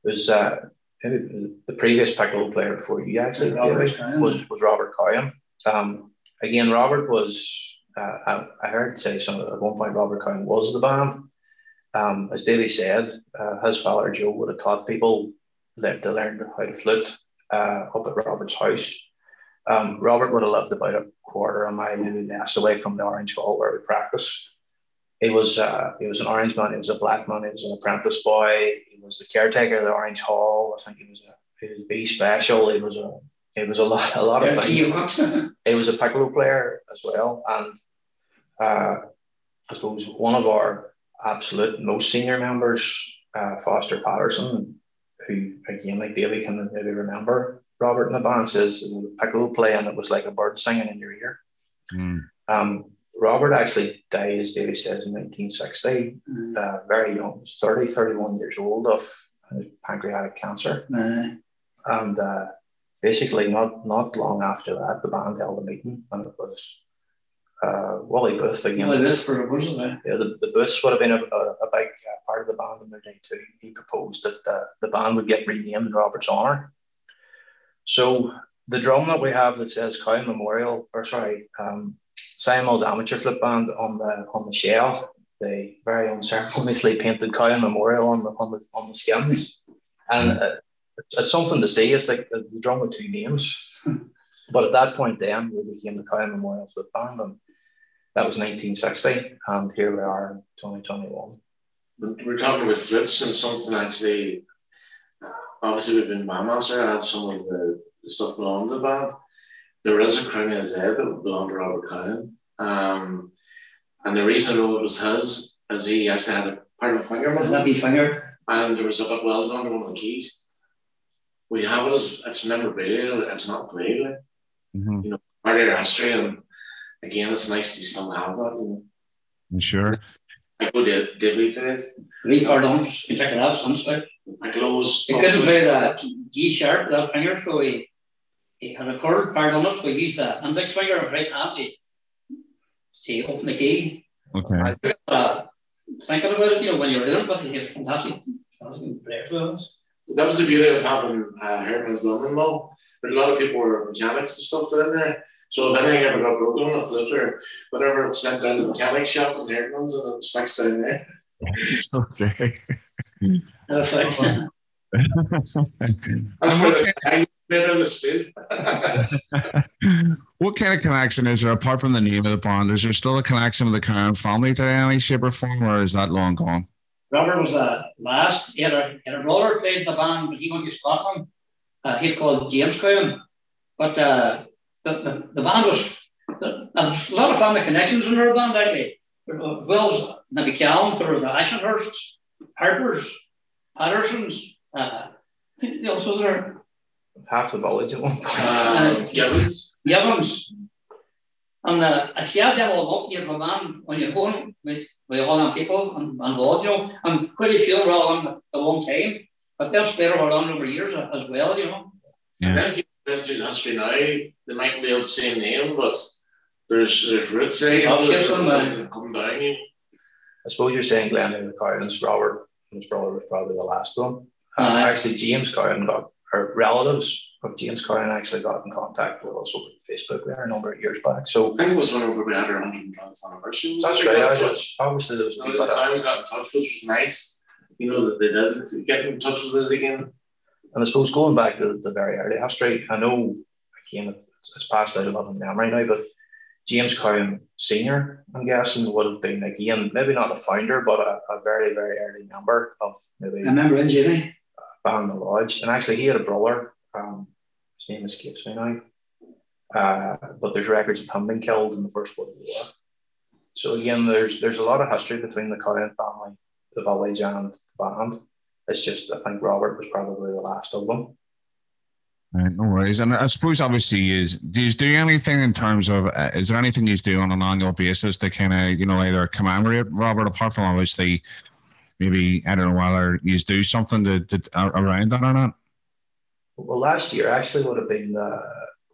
was uh, the previous piccolo player before you actually Robert was was Robert Cowan. Um, again, Robert was uh, I, I, heard say some at one point Robert Cowan was the band. Um, as Davey said, uh, his father Joe would have taught people that to learn how to flute uh, up at Robert's house. Um, Robert would have lived about a quarter of a mile, maybe less away from the Orange Hall where we practice. He was uh, he was an orange man. He was a black man. He was an apprentice boy. He was the caretaker of the Orange Hall. I think he was a he was B special. He was a he was a lot a lot of things. *laughs* he was a piccolo player as well, and uh, I suppose one of our absolute most senior members, uh, Foster Patterson, who again like David can maybe remember, Robert in the band says the play and it was like a bird singing in your ear. Mm. Um, Robert actually died, as David says, in 1960, mm. uh, very young, 30, 31 years old of pancreatic cancer. Mm. And uh, basically, not not long after that, the band held a meeting, and it was uh, Wally Booth again. Wally Booth wasn't it? Yeah, the, the Booths would have been a, a, a big uh, part of the band in their day too. He proposed that uh, the band would get renamed in Robert's honour. So the drum that we have that says Cowan Memorial, or sorry, um, Mills Amateur Flute Band on the on the shell, they very unceremoniously painted Cowan Memorial on the on the on the skins, and uh, it's, it's, something to see. It's like the, the, drum with two names, but at that point, then we became the Cowan Memorial Flute Band, and that was 1960, and here we are in 2021. We're talking about flutes and something actually obviously we've been bandmaster. I have some of the, the stuff belonging to the band. There is a Crimea Z that belonged to Robert Cowan. Um, and the reason I know it was his is he actually had a part of a finger missing. Snappy finger. And there was a bit welded under one of the keys. We have it as it's memorabilia, it's not played. Mm-hmm. You know, part of your history. And again, it's nice to still have that. You know. Sure. I go to Dibley period. Three cardons, you take it off, sunspot. I close. He couldn't play that G sharp, that finger, so he, he had a curled part on it, so he used the index finger of right hand to, to open the key. Okay. Uh, thinking about it, you know, when you're doing it, but he's fantastic. fantastic That was the beauty of having uh, Herdman's London Mill. But a lot of people were mechanics and stuff that in there. So if anything ever got broken on a flute or whatever, it's sent down to the mechanic shop in Herdman's and it was fixed down there. okay. Perfect. *laughs* *laughs* what kind of connection is there apart from the name of the band? Is there still a connection with the Cowan family to any shape or form, or is that long gone? Robert was the last. He had a, he had a brother played in the band, but he went to Scotland. Uh, he's called James Cowan. But uh, the, the, the band was, the, there was a lot of family connections in our band, actually. Will's the McCallum, there were the Ashenhursts, Harpers, Pattersons, uh, who else was there? Half the village at one point. Uh, Gibbons. Gibbons. And uh, if you had them all up, you have a man on your phone with, with all them people and, involved, you know, and quite a few were all on at the one time, but they're spread over a long number of years as well, you know. And then if through history now, they mightn't be able to say name, but there's there's roots there. Come down. I suppose you're saying Glenn and the Cowans, Robert and his brother was probably the last one. Uh, actually, James Cowan got, or relatives of James Cowan actually got in contact with us over Facebook there a number of years back. So I think it was whenever we had our 120th anniversary. was that's it? We right. got I in did. touch. Obviously, there was No, people the that Times got in touch, which was nice. You know that they did get in touch with us again. And I suppose going back to the very early history, I know again it's passed out of living memory now, but James Cowan Senior, I'm guessing, would have been again maybe not a founder, but a, a very very early member of maybe I remember in Jimmy. Band the Lodge. And actually, he had a brother. Um, his name escapes me now. Uh, but there's records of him being killed in the First World War. So again, there's there's a lot of history between the Cowan family, the village, and the band. It's just I think Robert was probably the last of them. Right, no worries. And I suppose obviously is do you do anything in terms of uh, is there anything you do on an annual basis to kind of you know either commemorate Robert apart from obviously maybe I don't know whether you do something to, to around that or not. Well, last year actually would have been the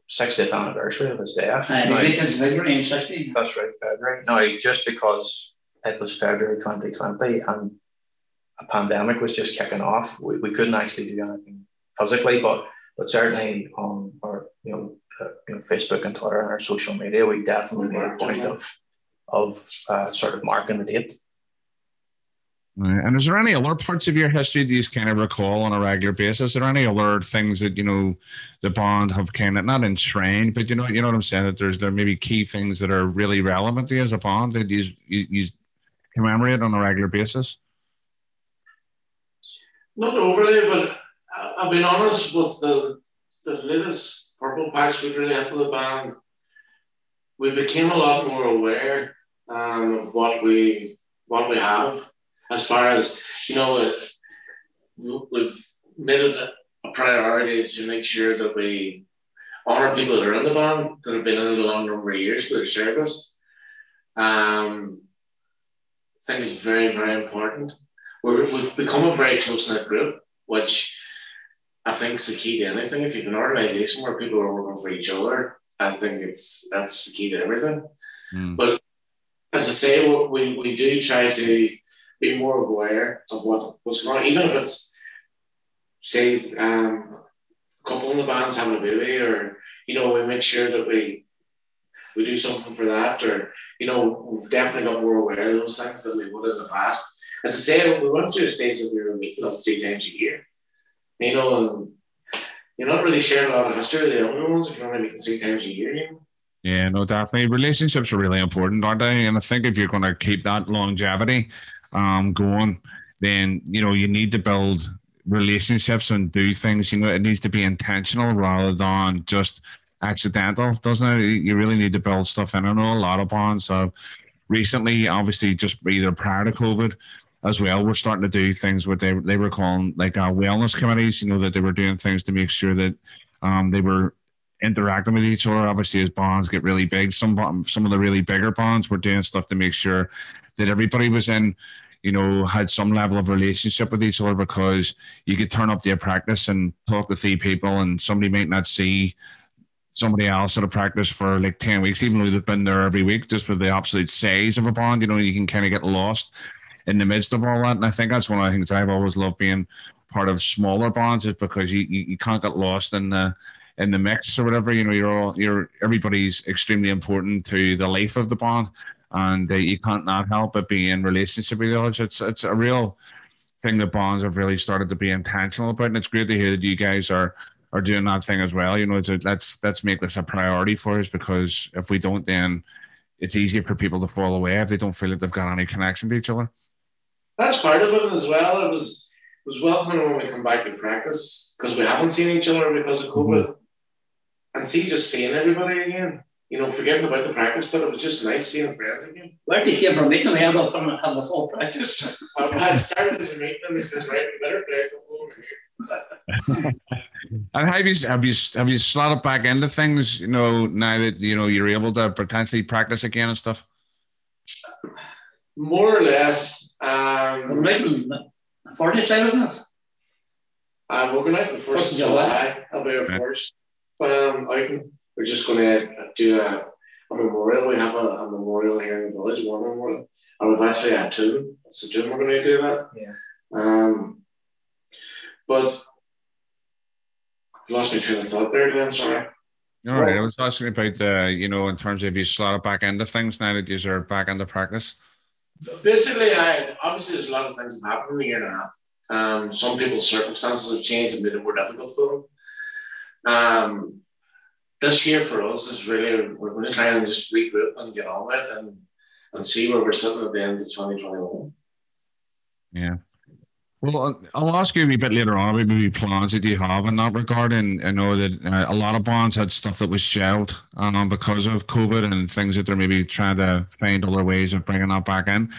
60th anniversary of his death. Uh, Now- the Dickens February in 60. That's right, February. Now, just because it was February 2020 and a pandemic was just kicking off, we, we couldn't actually do anything physically, but but certainly on our you know, uh, you know Facebook and Twitter and our social media, we definitely made a point of of uh, sort of marking the date. Right. And is there any other parts of your history that you kind of recall on a regular basis? Are there any other things that you know the bond have kind of not enshrined, but you know you know what I'm saying? That there's there may be key things that are really relevant to you as a bond that you you, you commemorate on a regular basis. Not overly, but I- I've been honest with the the latest purple patch we really had for the band. We became a lot more aware um, of what we what we have, as far as you know. It, we've made it a priority to make sure that we honor people that are in the band that have been in it a long number of years for their service. Um, I think it's very very important we're, we've become a very close knit group, which I think is the key to anything. If you have an organization where people are working for each other, I think it's that's the key to everything. Mm. But as I say, we, we do try to be more aware of what, what's going on, even if it's say um, a couple in the band's having a baby, or you know, we make sure that we we do something for that, or you know, we've definitely got more aware of those things than we would in the past as I say, we went through a stage that we were meeting up three times a year. You know, you're not really sharing a lot of history with the younger ones if you're only meeting three times a year. You know? Yeah, no, definitely. Relationships are really important, aren't they? And I think if you're going to keep that longevity um, going, then you know you need to build relationships and do things. You know, it needs to be intentional rather than just accidental, doesn't it? You really need to build stuff in. I know a lot of bonds So recently, obviously, just either prior to COVID as well, we're starting to do things what they they were calling like uh, wellness committees. You know that they were doing things to make sure that um, they were interacting with each other. Obviously, as bonds get really big, some some of the really bigger bonds were doing stuff to make sure that everybody was in, you know, had some level of relationship with each other because you could turn up to a practice and talk to three people, and somebody might not see somebody else at a practice for like 10 weeks, even though they've been there every week, just with the absolute size of a bond, you know, you can kind of get lost in the midst of all that. And I think that's one of the things I've always loved being part of smaller bonds is because you, you, you can't get lost in the in the mix or whatever. You know, you're all you're everybody's extremely important to the life of the bond, and uh, you can't not help but be in relationship with others. It's it's a real thing that bonds have really started to be intentional about, and it's great to hear that you guys are are doing that thing as well. You know, a, let's let's make this a priority for us because if we don't, then it's easier for people to fall away if they don't feel that they've got any connection to each other. That's part of it as well. It was it was welcoming when we come back to practice because we haven't seen each other because of COVID, mm-hmm. and see just seeing everybody again. you know, forgetting about the practice, but it was just nice seeing friends again. Where did you came from meeting him? I ended up having a full practice. I started as a meeting and he says, right, we better play a couple over here. *laughs* and have you have you have you slotted back into things? You know, now that you know you're able to potentially practice again and stuff. More or less. Um, We're right in the 40 side, isn't it? I'm working out the first of July. I'll be our Okay. first um, outing. We're just going to do a, a memorial. We have a, a memorial here in the village, one memorial. And we've actually had two. It's the June we're going to do that. Yeah. Um, but I've lost my train of thought there, Glenn. Sorry. All right, I was asking about the you know in terms of you slotted back into things now that you are back into practice. Basically, I obviously there's a lot of things that happened in a year and a half. Um, some people's circumstances have changed and made it more difficult for them. Um, this year for us is really we're going to try and just regroup and get on with it and and see where we're sitting at the end of 2021. Yeah. Well, I'll ask you a bit later on about maybe plans that you have in that regard. And I know that uh, a lot of bonds had stuff that was shelved um, because of COVID and things that they're maybe trying to find other ways of bringing that back in.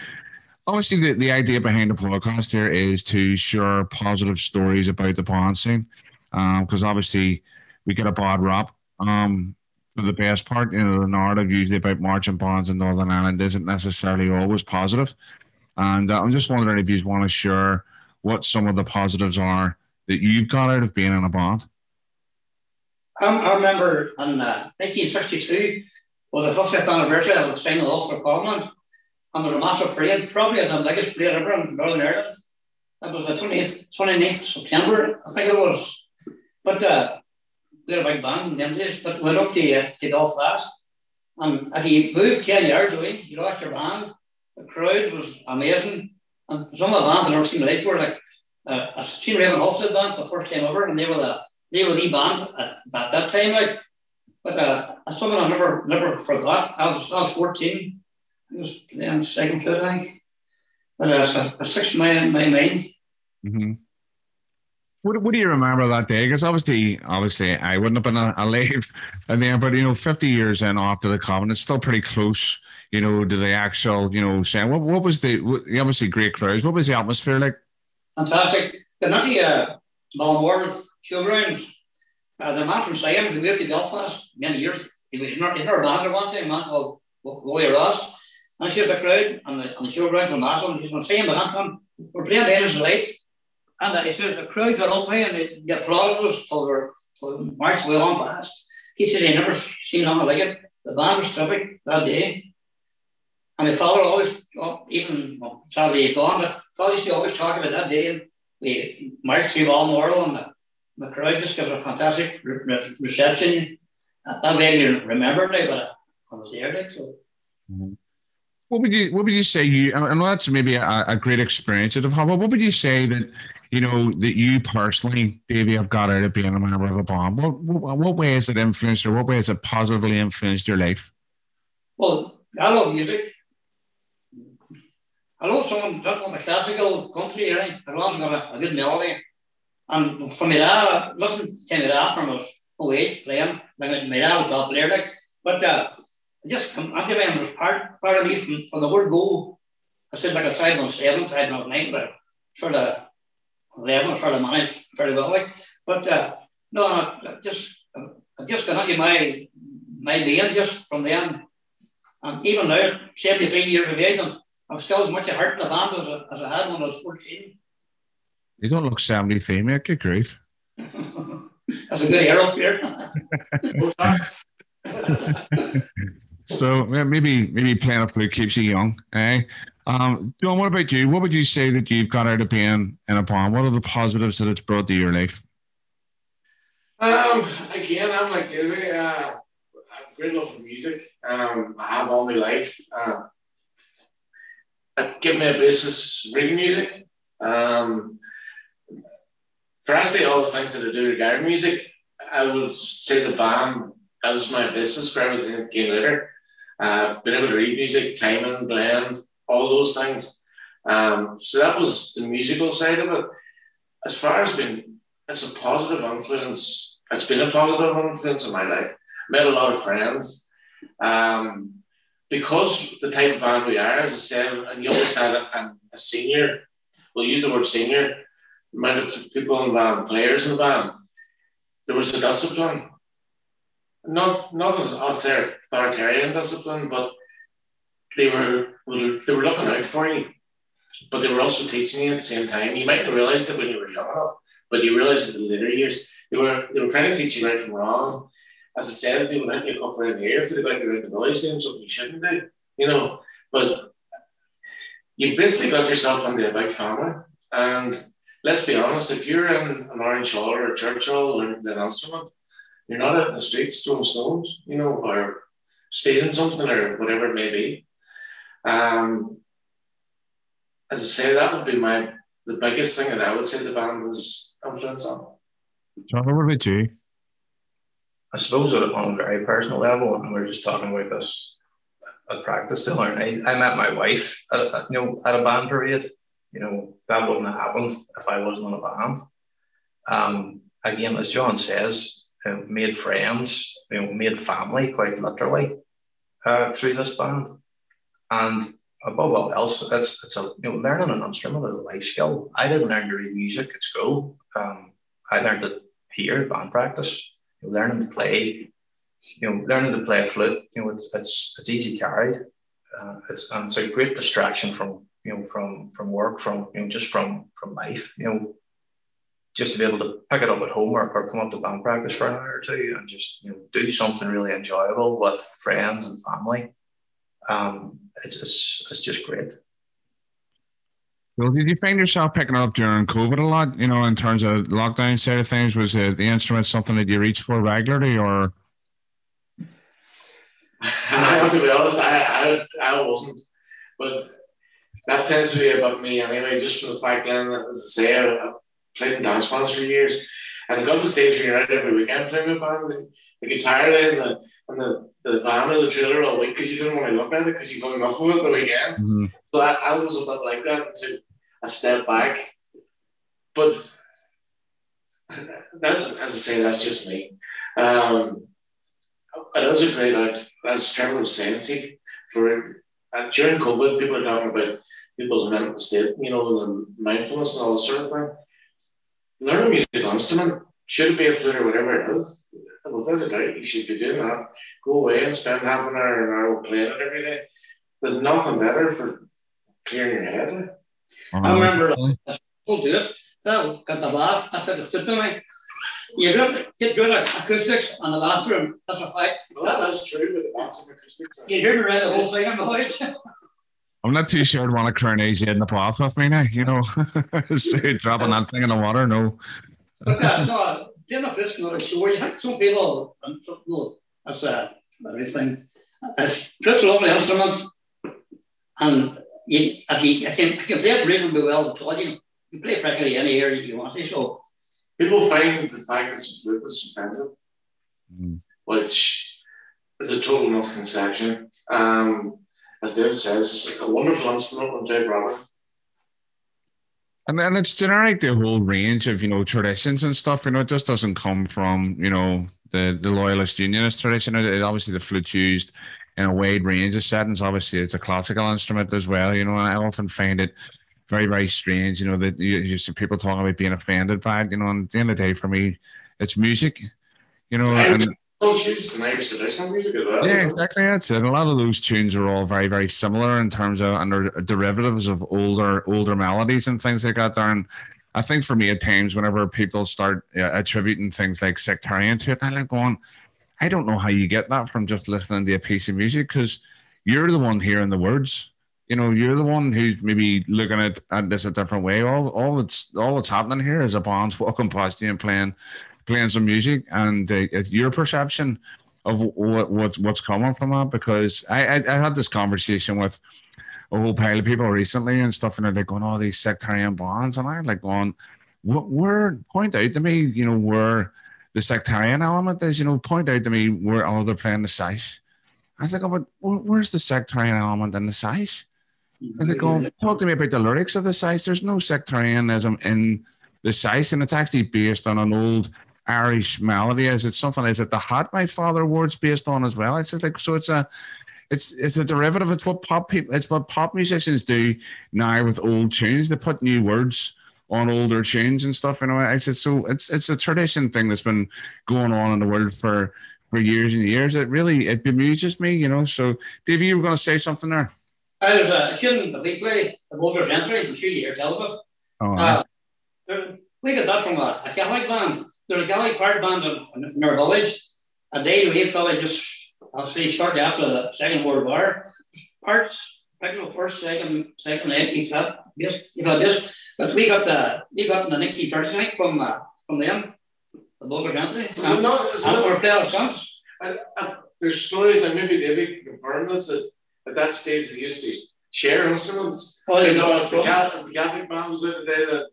Obviously, the, the idea behind the podcast here is to share positive stories about the bond scene because obviously we get a bad rap. Um, for the best part, you know, the narrative usually about marching bonds in Northern Ireland isn't necessarily always positive. And uh, I'm just wondering if you want to share what some of the positives are that you've got out of being in a bond. I, I remember in uh, 1962 was the 50th anniversary of the signing of Ulster Parliament, and there was a massive parade, probably the biggest parade ever in Northern Ireland. It was the 28th, 29th of September, I think it was. But uh, had a big band in days, but went up to, uh, to Belfast. And if you moved 10 yards away, you lost your band. The crowds was amazing. And some of the bands I've never seen live were like, uh, I've seen Raven Halstead band for the first time ever, and they were the they were the band at, at that time, like. But uh, something I never never forgot. I was I was 14. I was playing second fiddle, I think. But uh, it sticks in my, my mind. Mm-hmm. What, what do you remember that day? Because obviously, obviously, I wouldn't have been a- alive and *laughs* then, but you know, 50 years in after the covenant, it's still pretty close, you know, to the actual, you know, saying what, what was the obviously great crowds? What was the atmosphere like? Fantastic. The nutty uh, Balmoral showgrounds, uh, the man from Sion who moved to Belfast many years, he was not, he never band at one time, a man called Roy Ross. And I see the crowd and the, and the showgrounds were massive. He's going to say him, him, we're playing the Innocent Light. And he said the crowd got up here and they, applauded us till we're marched way on past. He says he never seen nothing like it. The band was terrific that day. And my father always, even well, sadly gone, but father used to always talk about that day. And we marched through Balmoral and the, the crowd just gives a fantastic re- re- reception. I, vaguely remember it, but I was there. Like, so. Mm-hmm. What would you What would you say? You I know that's maybe a, a great experience that have had. But what would you say that you know that you personally, Davey, have got out of being a member of a band? What What, what way has it influenced, or what way has it positively influenced your life? Well, I love music. I love someone doesn't want the classical country anything, as long as it's got a, a good melody. And for me, that, listen to me that from was no age playing, like my dad was top player, like, but uh, I just come, I give him was part, part of me from, from the word go. I said like I tried on seven, tried on nine, but sort of 11, I sort of managed very well, like, but uh, no, I just, I just got into my, my being just from then. And even now, 73 years of age, and I'm still as much a heart in the band as I, as I had when I was 14. You don't look seventy three, mate. Good grief. *laughs* That's a good air up here. *laughs* *laughs* So maybe maybe playing a flute keeps you young, eh? Um, John, what about you? What would you say that you've got out of being in a band? What are the positives that it's brought to your life? Um, again, I'm like Davey. Uh, I have great love for music. Um, I have all my life. Uh, it gave me a basis reading music. Um, for actually all the things that I do regarding music, I would say the band is my business for everything that came later. Uh, I've been able to read music, timing, blend, all those things. Um, so that was the musical side of it. As far as being, it's a positive influence. It's been a positive influence in my life. Met a lot of friends. Um, because the type of band we are, as I said, and you always had a, a senior, we'll use the word senior, amount of people in the band, players in the band, there was a discipline. Not not as their authoritarian discipline, but they were they were looking out for you, but they were also teaching you at the same time. You might not realize it when you were young enough, but you realize it in later years. They were they were trying to teach you right from wrong. As I said, they would hit you in the ear if they like you're in the village doing something you shouldn't do, you know. But you basically got yourself into a big family. And let's be honest, if you're in an Orange Hall or a church hall learning an instrument, you're not out in the streets throwing stones, you know, or stealing something or whatever it may be. Um, as I say, that would be my the biggest thing that I would say the band was influence on. John, what about you? I suppose on a very personal level, and we're just talking about this at practice to learn. I, I met my wife, at, at, you know, at a band parade. You know, that wouldn't have happened if I wasn't in a band. Um, again, as John says, uh, made friends, you know, made family quite literally uh, through this band. And above all else, it's it's a you know learning an instrument is a life skill. I didn't learn to read music at school. Um, I learned it here band practice. You know, learning to play, you know, learning to play flute. You know, it's it's, it's easy carried. Uh, it's and it's a great distraction from you know from from work, from you know just from from life. You know, just to be able to pick it up at home or, or come up to band practice for an hour or two and just you know do something really enjoyable with friends and family. Um, it's, it's it's just great. Well, did you find yourself picking up during COVID a lot? You know, in terms of lockdown side of things, was it the instrument something that you reached for regularly, or? *laughs* I have to be honest, I, I I wasn't, but that tends to be about me anyway. Just for the fact that, as I say, I, I played in dance bands for years, and I got the stage where you're out every weekend playing with band. The, the guitar and the and the, the van or the trailer all week because you didn't want to look at it because you got enough of it the weekend. Mm-hmm. So I, I was a bit like that to a step back. But that's as I say, that's just me. Um, it is a great out, as Trevor was saying, see, for uh, during COVID, people are talking about people's mental state, you know, the mindfulness and all this sort of thing. Learn a musical instrument, should it be a flute or whatever it is, without a doubt, you should be doing that. Go away and spend half an hour, and an hour playing it every day. There's nothing better for clearing your head. I remember people do it. So, got the bath, that's what it like. You get, get good acoustics on the bathroom, that's a fact. Well, that is true with the bathroom acoustics. You hear me read the whole thing about it. *laughs* I'm not too sure I'd want to crown easy in the bath with me now, you know. *laughs* so dropping that thing in the water, no. But, uh, no, Dinner fish not a show. You had some people, and some, no, that's uh, everything. It's just a lovely instrument, and you, if you, you can, you can play it reasonably well, but you, you play practically any area you want to. So people find the fact that it's a flute is offensive, mm. which is a total misconception. Um, as Dave says, it's a wonderful instrument from Dave Robert. And then it's generic the whole range of you know traditions and stuff. You know, it just doesn't come from you know the the loyalist unionist tradition. It, it, obviously the flute's used in a wide range of settings. Obviously, it's a classical instrument as well. You know, I often find it very very strange. You know that you, you see people talking about being offended by it. You know, and at the end of the day, for me, it's music. You know, and Traditional music. Yeah, exactly. That's it. A lot of those tunes are all very, very similar in terms of and are derivatives of older, older melodies and things like that. There, and I think for me, at times, whenever people start attributing things like sectarian to it, I'm like going, I don't know how you get that from just listening to a piece of music because you're the one hearing the words. You know, you're the one who's maybe looking at, at this a different way. All, all that's all that's happening here is a band's walking past you and playing playing some music and uh, it's your perception of what, what's what's coming from that because I, I, I had this conversation with a whole pile of people recently and stuff and they're going all oh, these sectarian bonds and I'm like going what where point out to me you know where the sectarian element is you know point out to me where all oh, they're playing the site. I was like oh, but where's the sectarian element in the I was like going talk to me about the lyrics of the site. There's no sectarianism in the site and it's actually based on an old Irish melody? Is it something? Is it the hat my father words based on as well? I said like so. It's a it's it's a derivative. It's what pop people. It's what pop musicians do now with old tunes. They put new words on older tunes and stuff. You know, I said so. It's it's a tradition thing that's been going on in the world for for years and years. It really it bemuses me. You know. So, Dave, you were going to say something there. I was a tune that we play the Boulders Entry. I'm sure you hear tell of it. Oh, Uh, there- we got that from a, a Catholic band. They're a Catholic part band in, in our village. And they were probably just, obviously, shortly after the Second World War. Parts, technical first, second, second, eight, you got this, you got this. But we got the, we got the 1930s, I think, from, uh, from them, the Bulgars Entry. Is it not? And not we're playing our. I, I, there's stories that maybe David can confirm this that at that stage they used to share instruments. Oh, you know, if the, Catholic, if the Catholic band was there today, that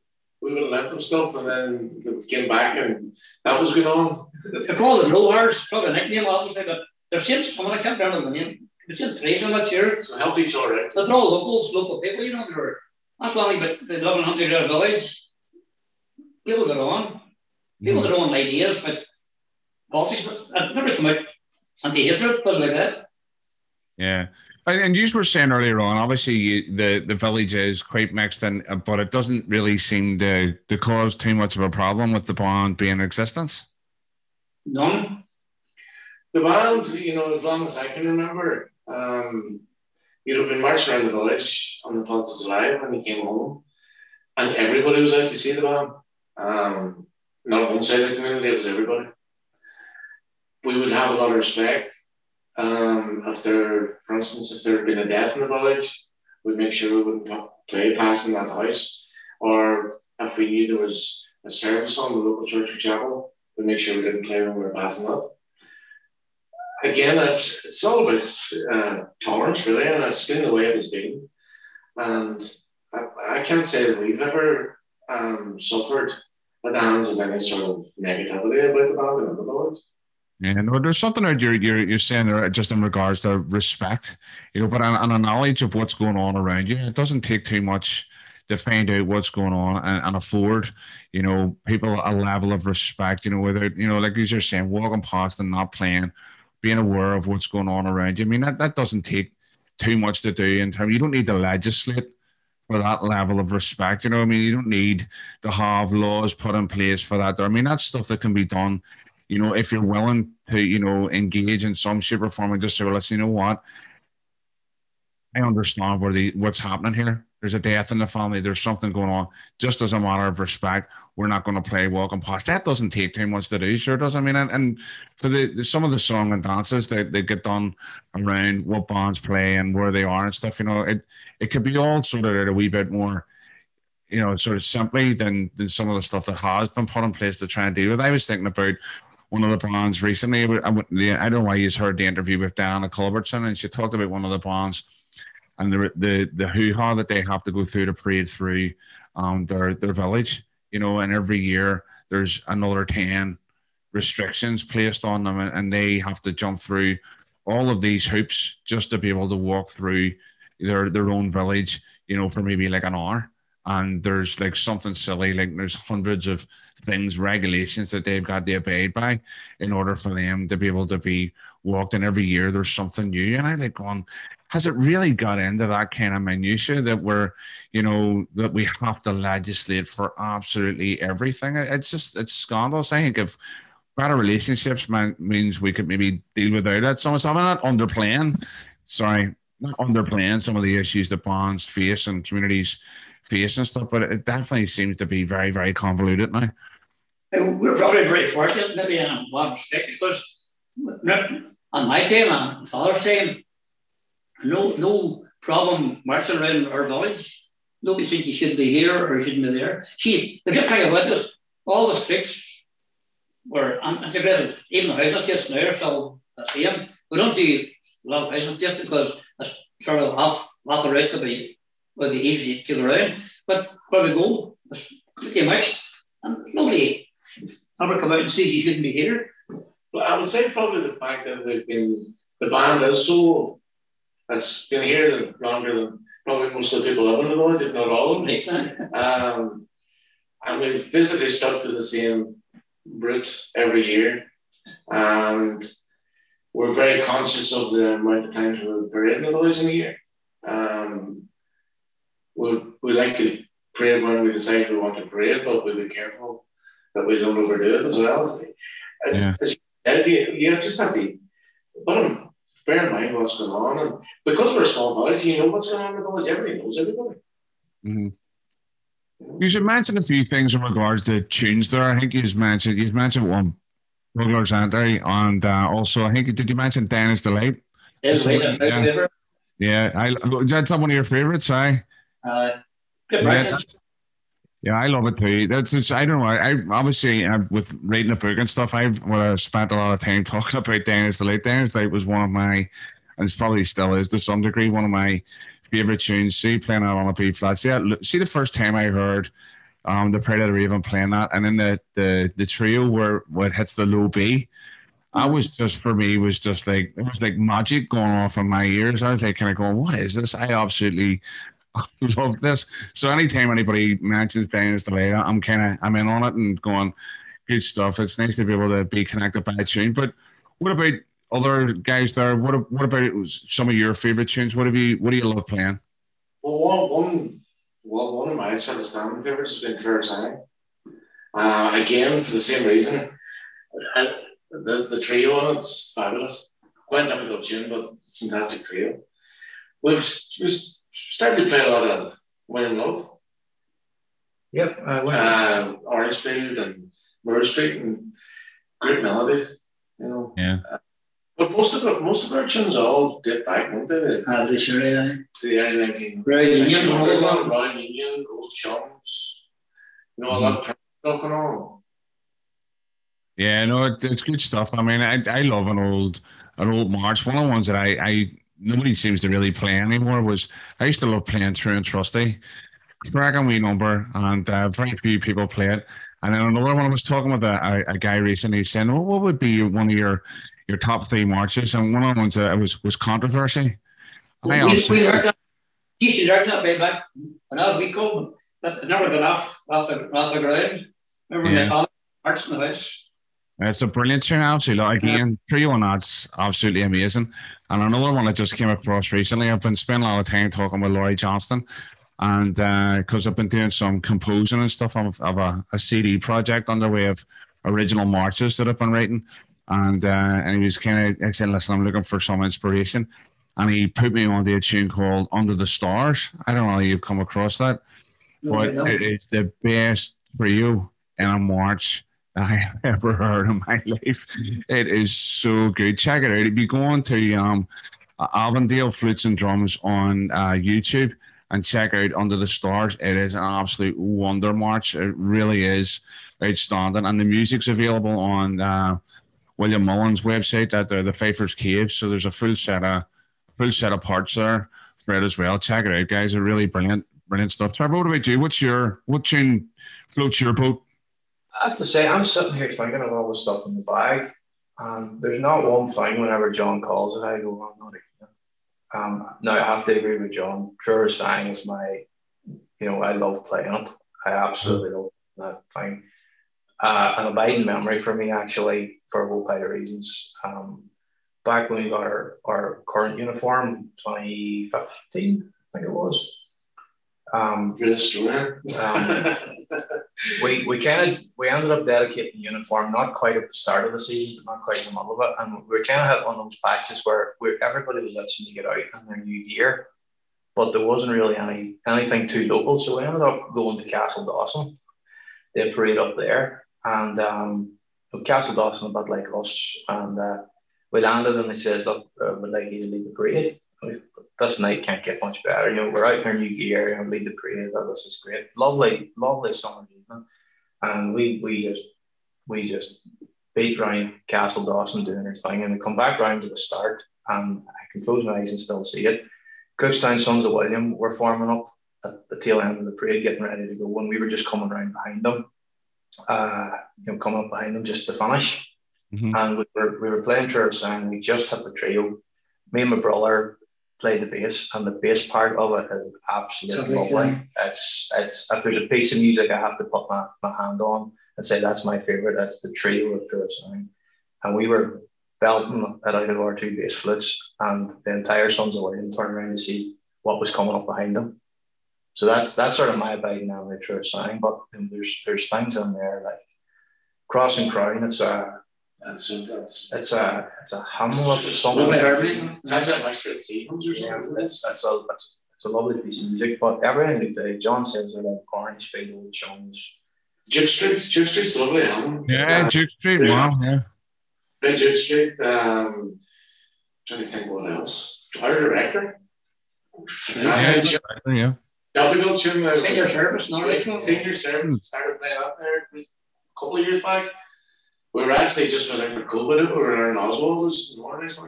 we would have lent them stuff, and then they came back, and that was going on. They're called the Blowhards, probably a nickname, obviously, but they're saying someone I can't remember the name. They're saying Teresa, I'm not sure. So help each other out. But they're all locals, local people, you know, they're, that's why but they live in Huntley Dale Village. People get on, people Mm-hmm. get on ideas, but politics, but I've never come out anti-hatred, but like that. Yeah. And, and you were saying earlier on, obviously you, the the village is quite mixed, in, uh, but it doesn't really seem to to cause too much of a problem with the bond being in existence. None. The band, you know, as long as I can remember, um, you'd have been marching around the village on the 12th of July when he came home, and everybody was out to see the band. Um, not one side of the community, it was everybody. We would have a lot of respect. Um, if there, for instance, if there had been a death in the village, we'd make sure we wouldn't play play passing that house. Or if we knew there was a service on the local church or chapel, we'd make sure we didn't play when we were passing that again, it's, it's all about uh, tolerance, really, and it's been the way it has been. And I, I can't say that we've ever um, suffered at the hands of any sort of negativity about the band in the village. Yeah, uh, no, there's something that you're you're you're saying there just in regards to respect, you know, but and, and a knowledge of what's going on around you. It doesn't take too much to find out what's going on and, and afford, you know, people a level of respect, you know, whether, you know, like you're saying, walking past and not playing, being aware of what's going on around you. I mean, that, that doesn't take too much to do in terms. You don't need to legislate for that level of respect. You know, I mean, you don't need to have laws put in place for that. I mean, that's stuff that can be done. You know, if you're willing to, you know, engage in some shape or form and just say, well, let's, you know what, I understand where the what's happening here. There's a death in the family. There's something going on. Just as a matter of respect, we're not going to play welcome past. That doesn't take too much to do, sure does. I mean, and, and for the, some of the song and dances that they get done around what bands play and where they are and stuff, you know, it it could be all sort of a wee bit more, you know, sort of simply than than some of the stuff that has been put in place to try and deal with. I was thinking about one of the bands recently. I, I don't know why you heard the interview with Diana Culbertson, and she talked about one of the bands and the the the hoo ha that they have to go through to parade through um their their village, you know, and every year there's another ten restrictions placed on them, and, and they have to jump through all of these hoops just to be able to walk through their their own village, you know, for maybe like an hour. And there's like something silly, like there's hundreds of things, regulations that they've got to abide by in order for them to be able to be walked. And every year there's something new. And I like going, um, has it really got into that kind of minutia that we're, you know, that we have to legislate for absolutely everything? It's just it's scandalous. I think if better relationships means we could maybe deal without it. So I'm not underplaying, sorry, not underplaying some of the issues that bonds face and communities face and stuff, but it definitely seems to be very, very convoluted now. We're probably very fortunate, maybe in a one respect, because on my time, on father's time, no no problem marching around our village. Nobody said you should be here or you shouldn't be there. See, the good thing about this, all the streets were integrated. Even the houses just now are still the same. We don't do a lot of houses just because it's sort of half half the route could be would be easy to get around. But where we go, it's pretty mixed. And nobody ever come out and says you shouldn't be here. But I would say probably the fact that they've been the band is so has been here longer than probably most of the people live in the village, if not all of them. Um, and we've basically stuck to the same route every year, and we're very conscious of the amount of times we're parading the boys in a year. Um, we we like to parade when we decide we want to parade, but we'll be careful that we don't overdo it as well. As, Yeah. as you, said, you, you just have to, but bear in mind what's going on, and because we're a small village, you know what's going on in the village. Everybody knows everybody. Mhm. You should mention a few things in regards to tunes there. I think you just mentioned you mentioned one Burglars Entry and uh, also I think did you mention Dennis Delight? It's like Yeah. favourite. Yeah, I that's one of your favorites, I Uh, good Yeah, message. Yeah, I love it too. That's just, I don't know. I, I obviously uh, with reading the book and stuff, I've well, I spent a lot of time *laughs* talking about Dennis Delight. Dennis Delight was one of my, and it's probably still is to some degree one of my favorite tunes. See, playing that on a B flat. See, I- see the first time I heard um the Pride of the Raven playing that, and then the the the trio where where it hits the low B. I was just for me was just like it was like magic going off in my ears. I was like kind of going, what is this? I absolutely *laughs* love this. So anytime anybody mentions Dennis Delight, I'm kind of I'm in on it and going, good stuff. It's nice to be able to be connected by a tune. But what about other guys there? What what about some of your favorite tunes? What have you what do you love playing? Well, one, one, well, one of my sort of standing favorites has been Trevor Sang. Uh, again, for the same reason. The, the trio on it's fabulous. Quite a difficult tune, but fantastic trio. We've, we've started to play a lot of William Love, Yep. Uh, well, uh, Orangefield, and Moore Street, and great melodies, you know. Yeah. Uh, but most of it, most of our tunes all date back, won't they? To Uh, the Sherry, the early 19 Royal Union, all of them. Royal Union, Old Chums, you know, a lot of stuff and all. Yeah, no, it, it's good stuff. I mean, I, I love an old an old march. One of the ones that I, I nobody seems to really play anymore was I used to love playing True and Trusty. Cracking wee number, and uh, very few people play it. And then another one I was talking with a, a, a guy recently saying, "Well, what would be one of your your top three marches?" And one of the ones that was was controversy. I We, we heard that. You should heard that way back when I was wee cold, but it never got off off the off the ground. Remember when Yeah. they found marched in the house? It's a brilliant tune, absolutely. Like, Again, trio on that's absolutely amazing. And another one I just came across recently. I've been spending a lot of time talking with Laurie Johnston, and because I've been doing some composing and stuff of, of a, a CD project underway of original marches that I've been writing. And uh, and he was kind of I said, "Listen, I'm looking for some inspiration," and he put me on a tune called "Under the Stars." I don't know if you've come across that but No, it is the best for you in a march that I *laughs* have ever heard in my life. It is so good. Check it out. If you go on to um, Avondale Flutes and Drums on uh, YouTube and check out Under the Stars, it is an absolute wonder march. It really is outstanding. And the music's available on uh, William Mullins' website at the, the Pfeiffer's Cave. So there's a full set of full set of parts there for it as well. Check it out, guys. They're really brilliant, brilliant stuff. Trevor, what about you? What's your what tune floats your boat? I have to say, I'm sitting here thinking of all the stuff in the bag, and there's not one thing whenever John calls it, I go, I'm not again. Um, no, I have to agree with John. Trevor Sang is my, you know, I love playing it. I absolutely love that thing. Uh, an abiding memory for me, actually, for a whole pile of reasons. Um, back when we got our, our current uniform, 2015, I think it was. Um, You're the story. um, *laughs* we we kind of we ended up dedicating the uniform not quite at the start of the season, but not quite in the middle of it, and we kind of had one of those patches where where everybody was itching to get out in their new gear, but there wasn't really any anything too local, so we ended up going to Castledawson. They parade up there, and um, Castledawson a bit like us, and uh, we landed, and they says, "Look, uh, we'd like you to lead the parade." This night can't get much better. You know, we're out in our new gear, know, lead the parade. Oh, this is great, lovely, lovely summer evening, and we we just we just beat round Castledawson doing our thing, and we come back round to the start, and I can close my eyes and still see it. Cookstown Sons of William were forming up at the tail end of the parade, getting ready to go, and we were just coming round behind them, uh, you know, coming up behind them just to finish. Mhm. And we were we were playing Trevor Sang. We just had the trio. Me and my brother play the bass, and the bass part of it is absolutely lovely. It's it's if there's a piece of music I have to put my, my hand on and say that's my favorite, that's the trio of Pure Sound. And we were belting it out of our two bass flutes, and the entire Sons of William turned around to see what was coming up behind them. So that's that's sort of my abiding memory of True Sound. But there's there's things in there like Cross and Crown. It's a That's so that's. it's a it's a Hamlet song. Lovely harmony. It's actually an extra three hundred Yeah, or something. it's, it's, a, it's, it's a lovely piece of music, but everything that they, John says are like Orange Field, Old Chums. Duke Street, Duke Street's lovely. Alan. Yeah, Uh, Duke Street. Wow. Yeah. Big Duke Street. Um, trying to think what else. Fire Director. Fantastic. Yeah. yeah. Difficult tune. uh, Senior service, Norwich one. Senior service. Started playing up there a couple of years back. We were actually just went out for COVID. We were in Oswald.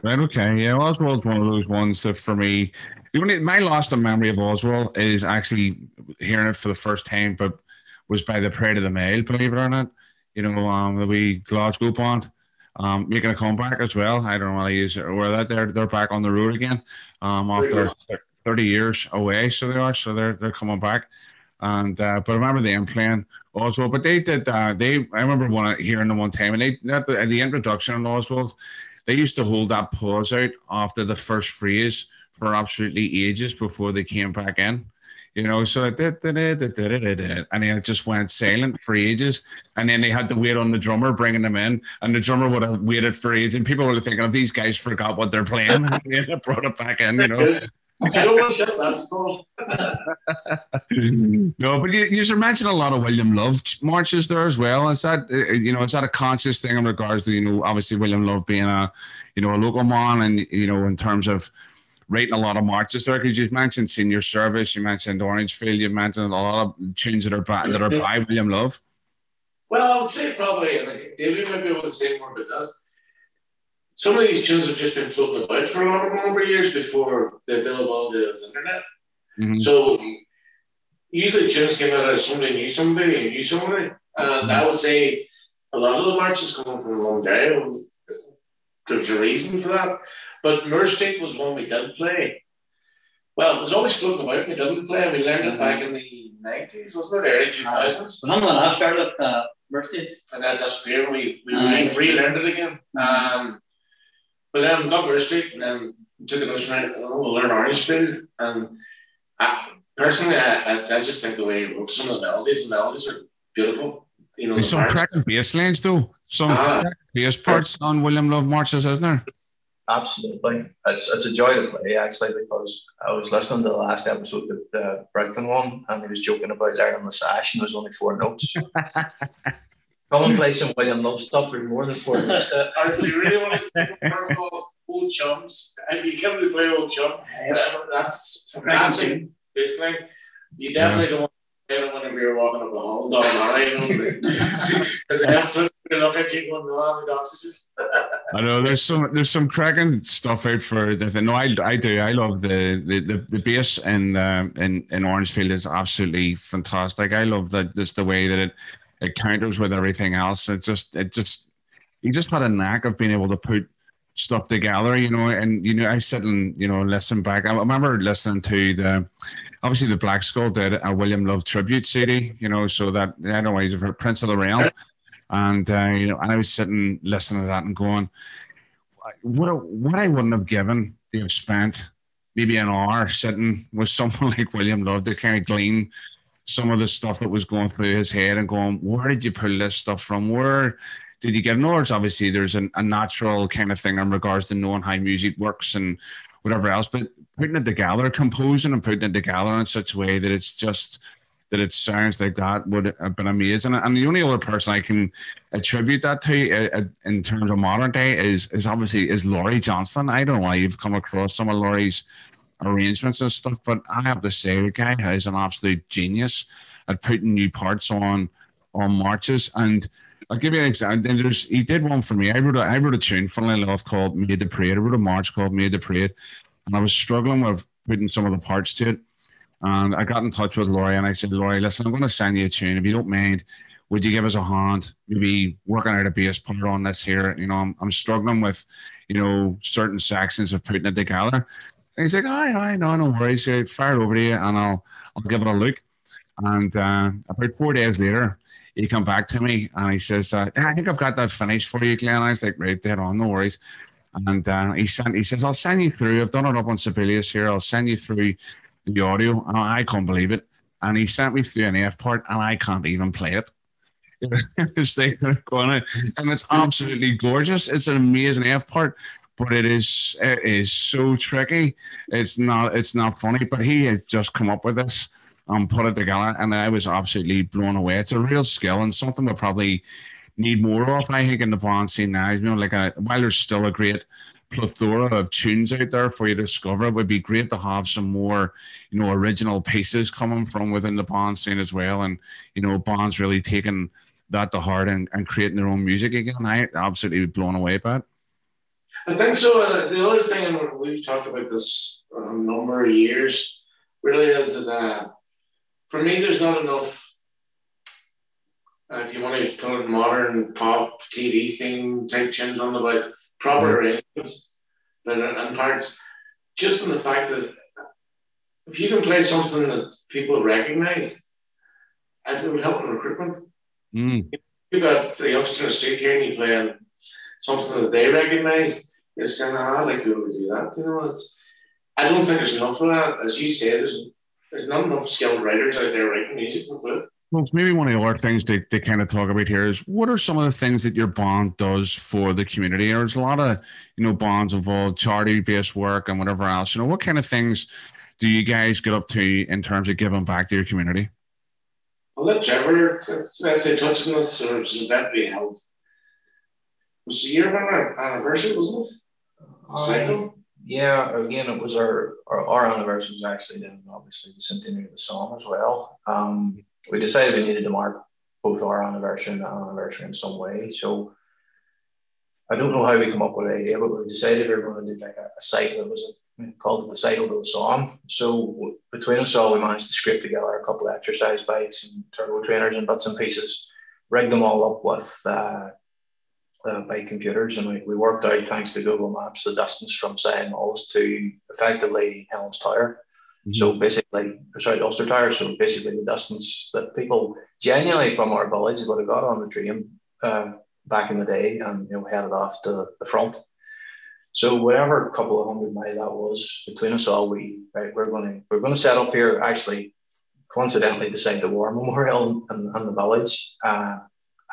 Right. Okay. Yeah. Oswald's one of those ones that for me, the only my last memory of Oswald is actually hearing it for the first time, but was by the Parade of the Mail. Believe it or not, you know, um, the wee Glasgow band. Um, making a comeback as well. I don't know whether use or that they're they're back on the road again. Um, after thirty years away, so they are. So they're they're coming back. And uh, but I remember them playing Oswald. But they did. Uh, they I remember one hearing them one time, and they at the, at the introduction on Oswald, they used to hold that pause out after the first phrase for absolutely ages before they came back in. You know, so it did, did, did, did, did, did, and then it just went silent for ages. And then they had to wait on the drummer bringing them in, and the drummer would have waited for ages. And people were thinking, "If these guys forgot what they're playing," *laughs* and they brought it back in. You know. That's *laughs* all. no, but you, you mentioned a lot of William Love marches there as well. Is that uh, you know is that a conscious thing in regards to you know obviously William Love being a you know a local man and you know in terms of writing a lot of marches there? Because you mentioned Senior Service, you mentioned Orangefield, you mentioned a lot of tunes that are by, that are by William Love. Well, I would say probably, and David might be able to say more about this. Some of these tunes have just been floating about for a number, number of years before the availability of the internet. Mhm. So usually tunes came out of somebody knew somebody and knew somebody. And I would say a lot of the marches come from one day. There's a reason for that. But Moore was one we did play. Well, it was always floating about. We didn't play. We learned it back in the 90s, wasn't it? Early 2000s. When when I started at uh, birthday, and that disappeared. We we Aye. re- relearned it again. Um, but then we got Moore Street and then took a notion right. Oh, we'll learn Orangefield. And I, personally, I, I, I just think the way he wrote some of the melodies, the melodies are beautiful. You know, There's the some parts. cracking bass lines though. Some ah. cracking bass parts on William Love marches, isn't there? Absolutely. It's, it's a joy to play, actually, because I was listening to the last episode, the, the Brighton one, and he was joking about learning the sash, and there's only four notes. *laughs* Come and play some William Love stuff, there's more than four notes. Uh, Or if you really want to think of old chums, if you come to play old chum, that's, that's fantastic. Baseline. You definitely don't want to play it whenever you're walking up the hall down the you know. Because they have to look at you going, no, I'm with oxygen. I know there's some there's some cracking stuff out for the thing. no I, I do I love the the the, the bass in um in in Orangefield is absolutely fantastic. I love that just the way that it it counters with everything else. It just it just he just had a knack of being able to put stuff together, you know. And you know I sit and you know listen back. I remember listening to the obviously the Black Skull did a William Love tribute CD, you know, so that I don't know he's a Prince of the Realm. And uh, you know, and I was sitting listening to that and going, what what I wouldn't have given to have spent maybe an hour sitting with someone *laughs* like William Love to kind of glean some of the stuff that was going through his head and going, where did you pull this stuff from? Where did you get? North? Obviously, there's an, a natural kind of thing in regards to knowing how music works and whatever else, but putting it together, composing and putting it together in such a way that it's just that it sounds like that would have been amazing. And the only other person I can attribute that to uh, uh, in terms of modern day is is obviously is Laurie Johnston. I don't know why you've come across some of Laurie's arrangements and stuff, but I have to say the guy is an absolute genius at putting new parts on on marches. And I'll give you an example. And There's he did one for me. I wrote a I wrote a tune, funnily enough, called Made the Parade. I wrote a march called Made the Parade, and I was struggling with putting some of the parts to it. And I got in touch with Laurie and I said, Laurie, listen, I'm going to send you a tune. If you don't mind, would you give us a hand? Maybe working out a bass part on this here. You know, I'm, I'm struggling with, you know, certain sections of putting it together. And he's like, "Aye, aye, no, no worries. So fire it over to you, and I'll I'll give it a look." And uh, about four days later, he come back to me and he says, uh, "I think I've got that finished for you, Glenn." I was like, "Right, dead on, no worries." And uh, he sent, he says, "I'll send you through. I've done it up on Sibelius here. I'll send you through the audio." And I can't believe it. And he sent me through an F part, and I can't even play it. *laughs* it's *laughs* going and it's absolutely gorgeous. It's an amazing F part, but it is it is so tricky. It's not it's not funny. But he has just come up with this and put it together, and I was absolutely blown away. It's a real skill and something we probably need more of. I think in the band scene now, you know, like a, while there's still a great plethora of tunes out there for you to discover. It would be great to have some more, you know, original pieces coming from within the band scene as well. And, you know, bands really taking that to heart and, and creating their own music again. I absolutely blown away by it. I think so. Uh, the other thing, and we've talked about this a number of years, really is that uh, for me, there's not enough. Uh, if you want to put a modern pop TV thing type tunes on about proper arrangements, but in parts, just from the fact that if you can play something that people recognize, I think it would help in recruitment. Mm. You got the youngster in the street here and you playing something that they recognize, saying, ah, I like you to do that. You know, it's I don't think there's enough of that. As you say, there's there's not enough skilled writers out there writing music for foot. Well, maybe one of the other things they, they kind of talk about here is what are some of the things that your band does for the community? There's a lot of, you know, bonds involved, charity based work and whatever else. You know, what kind of things do you guys get up to in terms of giving back to your community? I'll let Trevor, let's say, touch on this, event we held? Was the year of our anniversary, wasn't it? Cycle? yeah, again, it was our, our, our anniversary was actually then obviously the centenary of the song as well. Um, we decided we needed to mark both our anniversary and the anniversary in some way. So I don't know how we come up with the idea, but we decided we were going to do like a, a site that was a, called the cycle of the song. So between us all, we managed to scrape together a couple of exercise bikes and turbo trainers and bits and pieces, rig them all up with uh, uh, by computers, and we, we worked out thanks to Google Maps the distance from Sion Mills to effectively Helens Tower. Mm-hmm. So basically, sorry, Ulster Tower. So basically, the distance that people genuinely from our village would have got on the train uh, back in the day and you know headed off to the front. So whatever couple of hundred mile that was between us all, we right, we're going to we're going to set up here actually coincidentally beside the War Memorial in, in the village. Uh,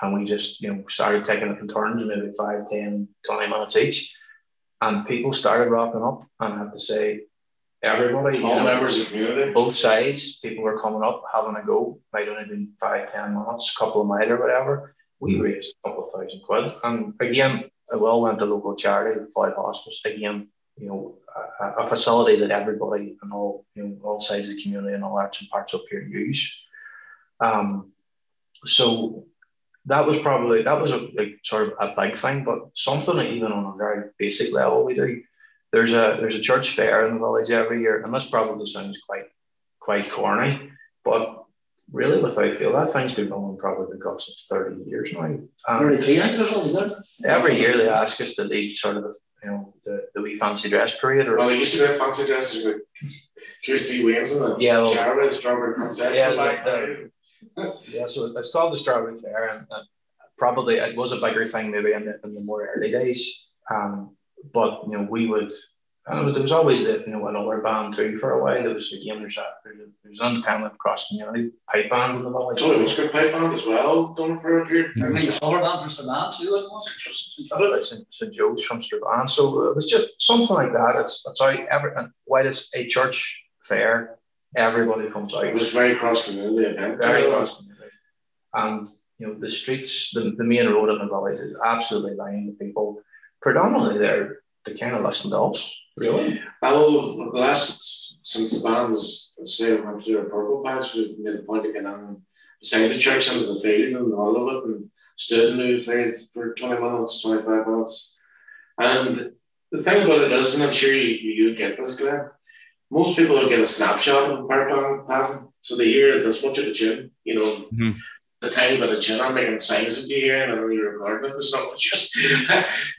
and we just you know started taking it in turns, maybe 5, 10, 20 minutes each. And people started rocking up, and I have to say, everybody, all know, members of the community, both sides, people were coming up, having a go. Might only been five, ten minutes, couple of miles or whatever. We raised a couple of thousand quid, and again, it well went to local charity, the Foyle Hospice. Again, you know, a, a, facility that everybody and all you know all sides of the community and all arts and parts up here use. Um, so that was probably that was a like sort of a big thing, but something even on a very basic level we do. There's a there's a church fair in the village every year, and this probably sounds quite quite corny, but really without fail, that thing's been going probably got us thirty years now. Thirty-three years or something. Every year they ask us to lead sort of the you know the, the wee fancy dress parade. Or, oh, well, they used to be fancy dresses with two or three wings in the yeah, well, caravan, strawberry princess. Yeah, the, yeah, so it's called the Strawberry Fair, and uh, probably it was a bigger thing maybe in the, in the more early days. Um, but you know, we would. And there was always the, you know another band too for a while. There was again there's a there's, a, there's an independent cross community pipe band in the village. Oh, it was good pipe band as well, done for a period. I mean, a solar band from Strabane too. It was St. St. Joe's from Strabane. So it was just something like that. It's it's how every and while it's a church fair, everybody comes out. It was very cross community event. Very cross community. And you know, the streets, the, the main road in the village is absolutely lined with people. Predominantly they're they kind of listen to us, really. Well, the last since the band was say went through a purple patch, we made a point of getting on beside the church into the field and all of it and stood and we played for 20 minutes, 25 minutes. And the thing about it is, and I'm sure you, you get this, Glenn, most people don't get a snapshot of a power passing. So they hear this much of a tune, you know, mm-hmm. the tiny bit of tune. I'm making signs you here and I know you're recording it. There's not much just,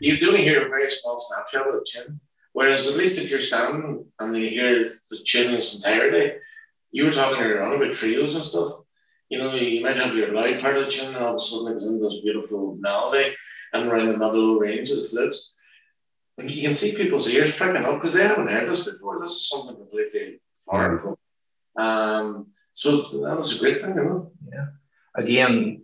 you only hear a very small snapshot of a tune. Whereas at least if you're standing and you hear the tune in its entirety, you were talking earlier on about trios and stuff. You know, you might have your loud part of the tune and all of a sudden it's in this beautiful melody and around the middle range of the flutes. And you can see people's ears pricking up because they haven't heard this before. This is something completely foreign. Mm-hmm. Um, so that was a great thing, you know. Yeah. Again,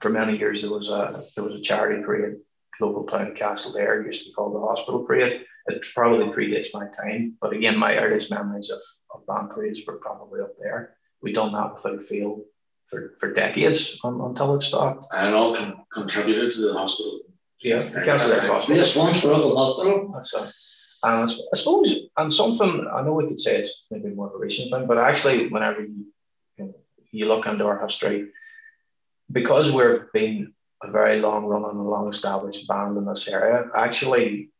for many years there was a there was a charity parade, local town Castlederg, used to be called the Hospital Parade. It probably predates my time, but again, my earliest memories of, of band parades were probably up there. We done that without fail for, for decades until it stopped. And all con- contributed to the hospital. Yes, Hospital. Yes, one hospital. That's and I suppose, and something I know we could say it's maybe more of a recent thing, but actually, whenever you, you, know, you look into our history, because we've been a very long running and long established band in this area, actually,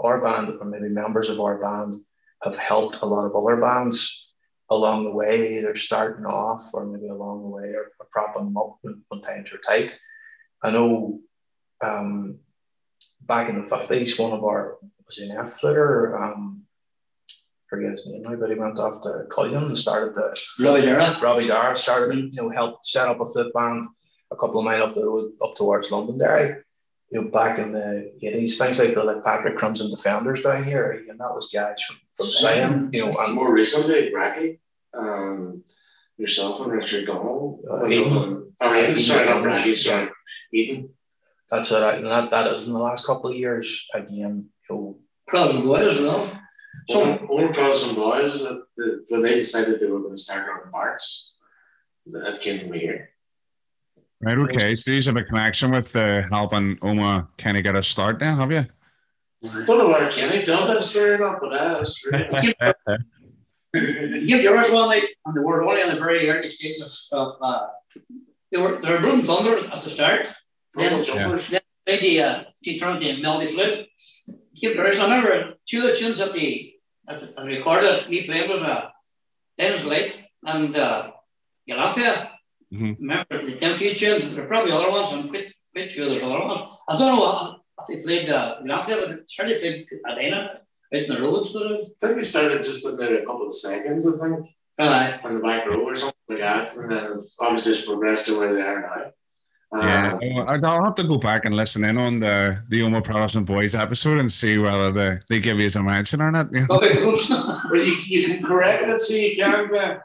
our band, or maybe members of our band, have helped a lot of other bands along the way, either starting off or maybe along the way or, or propping them up when, when times are tight. I know um, back in the 50s, one of our was an F flutter, um, forget his name now, but he went off to Cullinan and started the Robbie Dara. Robbie Dara started, you know, helped set up a flip band a couple of miles up the road up towards Londonderry. You know, back in the eighties, things like the like Patrick Crimson Defenders down here, and that was guys from, from Sion, you know, and more recently, Bracky, um, yourself and Richard Donald. Uh, Eden. Oh, Eden, sorry, not Bracky, sorry, Eden. That's it. And that, that is in the last couple of years again. You know, Protestant boys as well. So one, one Protestant boys that the, when they decided they were going to start on own parts, that came from here. Right, okay. So you have a connection with uh, helping Omagh kind of get a start now, have you? I don't know whether Kenny tells that story or not, but that's true. *laughs* Give yours one night, and they were only in the very early stages of. Uh, they were they were Blood Thunder at the start. Then, jumpers. then they the uh, she turned the melody flute. Give yours. I remember two of the tunes that the as, as recorded. Me playing was uh, Dennis Lake and uh, Galathea. Mm-hmm. Remember the Temptation tunes? There are probably other ones. I'm quite, quite sure there's other ones. I don't know if they played uh, Galathea, but they certainly played Adena out in the road. Sort of. I think they started just in maybe a couple of seconds. I think. Uh, on the back row or something like that, and then obviously it's progressed to where they are now. Um, yeah, I'll have to go back and listen in on the the Omagh Protestant Boys episode and see whether they, they give you a mention or not. You know? well, *laughs* you, you can correct it so you can.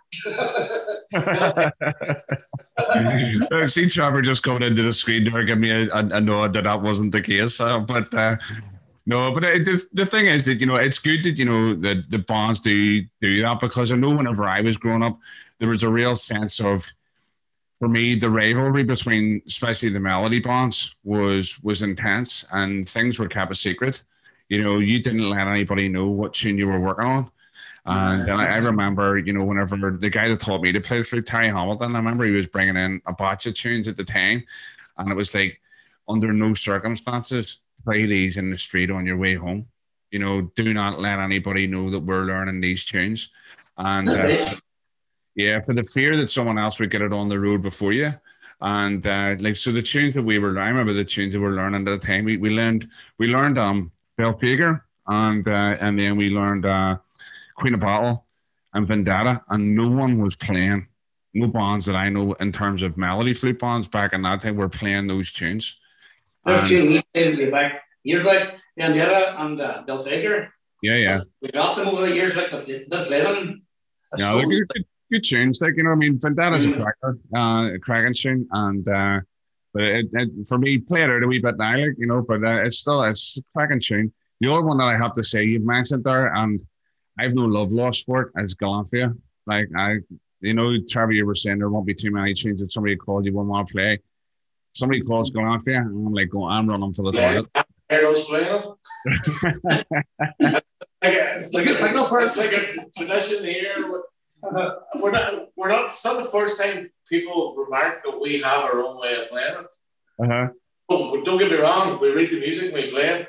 *laughs* I see Trevor just coming into the screen door give me a, a, a nod that that wasn't the case, uh, but. Uh, no, but it, the, the thing is that you know it's good that you know that the bonds do do that because I know whenever I was growing up, there was a real sense of for me, the rivalry between especially the melody bonds was was intense, and things were kept a secret. You know, you didn't let anybody know what tune you were working on. And, I, I, remember, you know, whenever the guy that taught me to play through Terry Hamilton, I remember he was bringing in a batch of tunes at the time, and it was like, under no circumstances, play these in the street on your way home. You know, do not let anybody know that we're learning these tunes. And uh, yeah, for the fear that someone else would get it on the road before you. And uh, like so, the tunes that we were, I remember the tunes that we were learning at the time. We, we learned we learned um Belphegor and uh, and then we learned uh, Queen of Battle and Vendetta, and no one was playing. No bonds that I know in terms of melody flute bonds back in that time were playing those tunes. There's two we played back years back, Vendetta and uh, Belphegor. Yeah, yeah. We dropped them over the years, like, but didn't play them. no, they're good, good tunes. Like you know, I mean, Vendetta's mm. a cracker, uh, a cracking tune, and uh, but it, it, for me, play it out a wee bit now, like you know, but uh, it's still it's a cracking tune. The other one that I have to say, you've mentioned there, and I've no love lost for it, is Galathea. Like I, you know, Trevor, you were saying there won't be too many tunes that somebody called you one more play. Somebody calls Galathea, and I'm like, go, I'm running for the toilet. Arrows playing. *laughs* it's like a, it's like a tradition here uh, *laughs* we're not. We're not. It's not the first time people remark that we have our own way of playing it. Uh-huh. Oh, don't get me wrong. We read the music, we play it,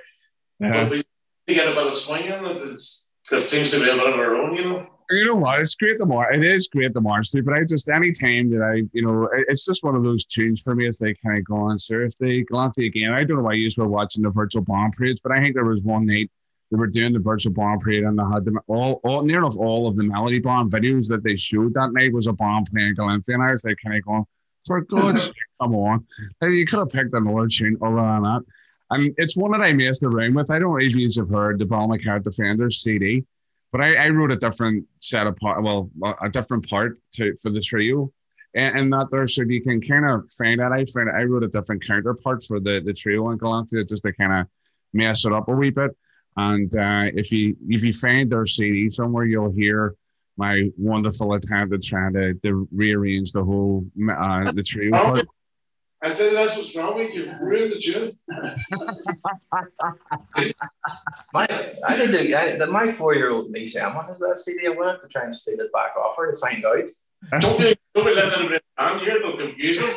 uh-huh. but we get a bit of swing in it. It's, it seems to be a bit of our own, you know. You know what? It's great the more it is great the more march but I just any time that I, you know, it's just one of those tunes for me as they kind of go on seriously. Galanty again. I don't know why you were watching the virtual bomb parades, but I think there was one night they were doing the virtual bomb parade and they had them all, all near enough all of the melody bomb videos that they showed that night was a bomb playing Galanthi and I was like kind of going, for God's *laughs* sake, come on. You could have picked another tune other than that. And it's one that I messed around with. I don't know if you've heard the Ballymacarrett Defenders CD, but I, I, wrote a different set of part, well, a different part to for the trio. And, and that there, so you can kind of find that. I find I wrote a different counterpart for the, the trio in Galanthi just to kind of mess it up a wee bit. And uh, if you if you find their CD somewhere, you'll hear my wonderful attempt at trying to, to rearrange the whole uh, the trio. I said that's what's wrong with you. You've ruined the tune. my, I need to. I, the, my four-year-old niece Emma has that CD. I'm going to have to try and steal it back off her to find out. Don't be, don't be letting them around here. They'll confuse them.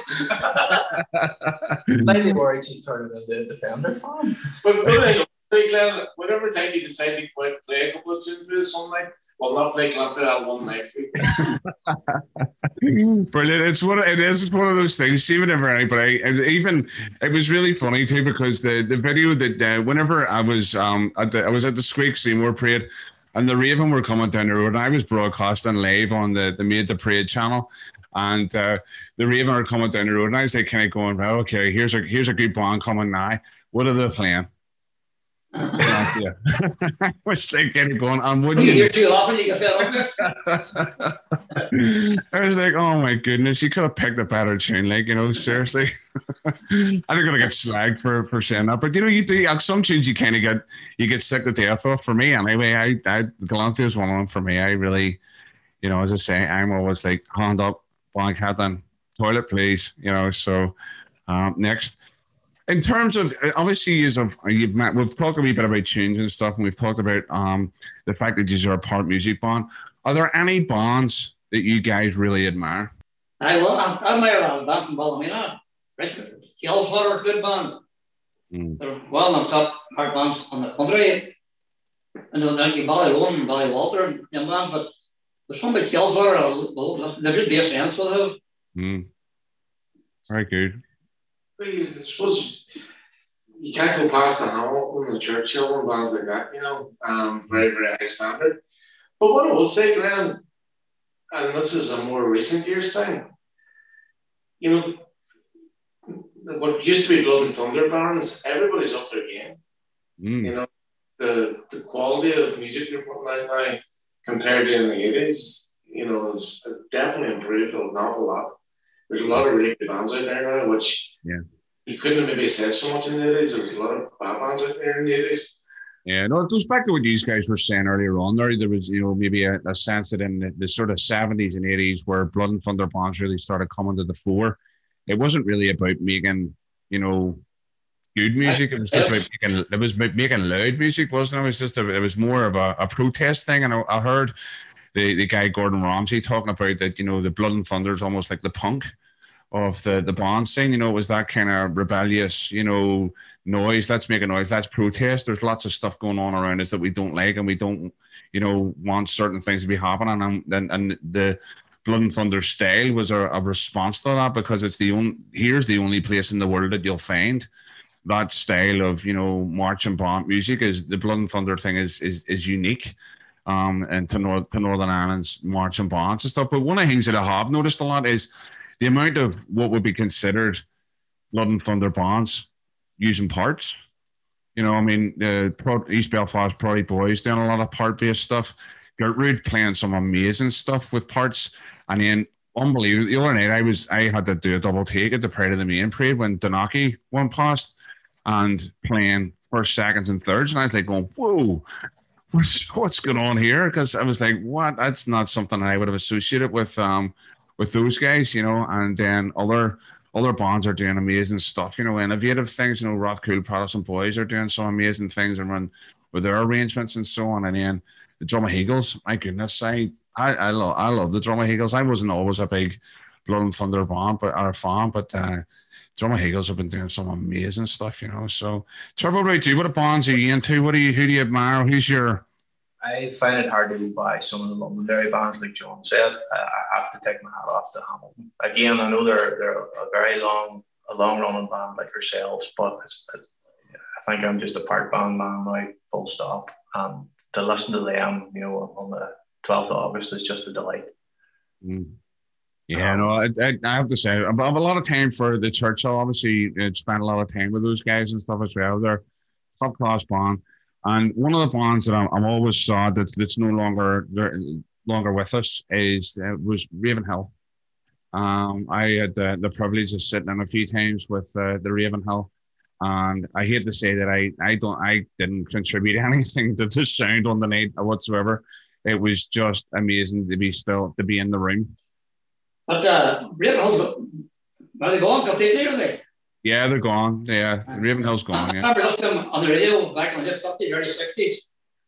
Lately worried she's turning into a defender fan. But the thing, Whatever time you decide to quit, play a couple of tunes for something well, not play Glanford that one night. *laughs* Brilliant! It's one. It is one of those things. See, whenever anybody, even it was really funny too because the the video that uh, whenever I was um at the, I was at the Squeak Seymour parade. And the Raven were coming down the road, and I was broadcasting live on the, the Made the Parade channel. And uh, the Raven were coming down the road, and I was like, kind of going, well, okay, here's a here's a good band coming now. What are they playing? Yeah. I was thinking, going, I'm would you hear too often, you get fed *laughs* I was like, oh my goodness, you could have picked a better tune, like you know, seriously. I'm gonna get slagged for for saying that, but you know, you do some tunes you kind of get you get sick to death of. For me, anyway, I I Galanthi is one of them for me. I really, you know, as I say, I'm always like hand up, blank hat, and toilet, please. You know, so um, next in terms of obviously you've, you've met, we've talked a wee bit about tunes and stuff, and we've talked about um, the fact that you are a part music band. Are there any bands that you guys really admire? I will. I admire a band from Ballymena, Richmond. Killswater, good band. Mm. They're well known top hard bands on the country. And then like Ballyroan and Ballywalter and young bands, but there's some big Killswater, well, they're good bass ends will have. Mm. Very good. I suppose you can't go past the Hamilton, the Churchill, and bands like that, you know, um, very, very high standard. But what I would say, Glenn, and this is a more recent years thing, you know, what used to be Blood and Thunder bands, everybody's up their game. Mm. You know, the the quality of music you're putting out now compared to in the 80s, you know, has definitely improved an awful lot there's a lot of really good bands out there now, which yeah. you couldn't have maybe said so much in the 80s. There was a lot of bad bands out there in the 80s. Yeah, no, it goes back to what these guys were saying earlier on. There, there was, you know, maybe a, a sense that in the, the, sort of seventies and eighties, where Blood and Thunder bands really started coming to the fore, it wasn't really about making, you know, good music. It was just about making, it was making loud music, wasn't it? It was just, a, it was more of a, a protest thing. And I, I heard the, the guy Gordon Ramsay talking about that, you know, the Blood and Thunder is almost like the punk of the the bond scene. You know, it was that kind of rebellious, you know, noise. Let's make a noise. Let's protest. There's lots of stuff going on around us that we don't like, and we don't, you know, want certain things to be happening. And and, and the Blood and Thunder style was a, a response to that because it's the only here's the only place in the world that you'll find that style of you know march and bomb music is the Blood and Thunder thing is is is unique um, and to, North, to Northern Ireland's march and and stuff. But one of the things that I have noticed a lot is the amount of what would be considered Blood and Thunder bonds using parts. You know, I mean, the Pro, East Belfast Prairie Boys doing a lot of part based stuff. Gertrude playing some amazing stuff with parts. And then unbelievable. The other night I was I had to do a double take at the Pride of the Main Parade when Donaki went past and playing first, seconds, and thirds. And I was like going, whoa, what's, what's going on here? Because I was like, what? That's not something I would have associated with um with those guys, you know. And then other other bands are doing amazing stuff, you know, innovative things. You know, Rathcoole Protestant Boys are doing some amazing things and run with their arrangements and so on. And then the Drum Eagles, my goodness, I I, I love I love the Drum Eagles. I wasn't always a big Blood and Thunder band, but or fan, but uh, Drum Eagles have been doing some amazing stuff, you know. So, Trevor, what about you? What bands are you into? What do you who do you admire? Who's your I find it hard to by some of the Londonderry bands, like John said. I, have to take my hat off to Hamilton. Again, I know they're they're a very long, a long running band like yourselves, but I think I'm just a part band man now, full stop. And to listen to them, you know, on the 12th of August is just a delight. Mm. Yeah, no, I, I, have to say, I have a lot of time for the Churchill. Obviously, I spent a lot of time with those guys and stuff as well. They're top class band. And one of the bands that I'm, I'm always sad that that's no longer longer with us is uh, was Ravenhill. Um, I had the, the privilege of sitting in a few times with uh, the Ravenhill, and I hate to say that I I don't I didn't contribute *laughs* anything to the sound on the night whatsoever. It was just amazing to be still to be in the room. But uh, Ravenhill's are they gone completely? Are they? Yeah, they're gone. Yeah, Ravenhill's gone. Yeah. I remember listening on the radio back in the 50s, early 60s.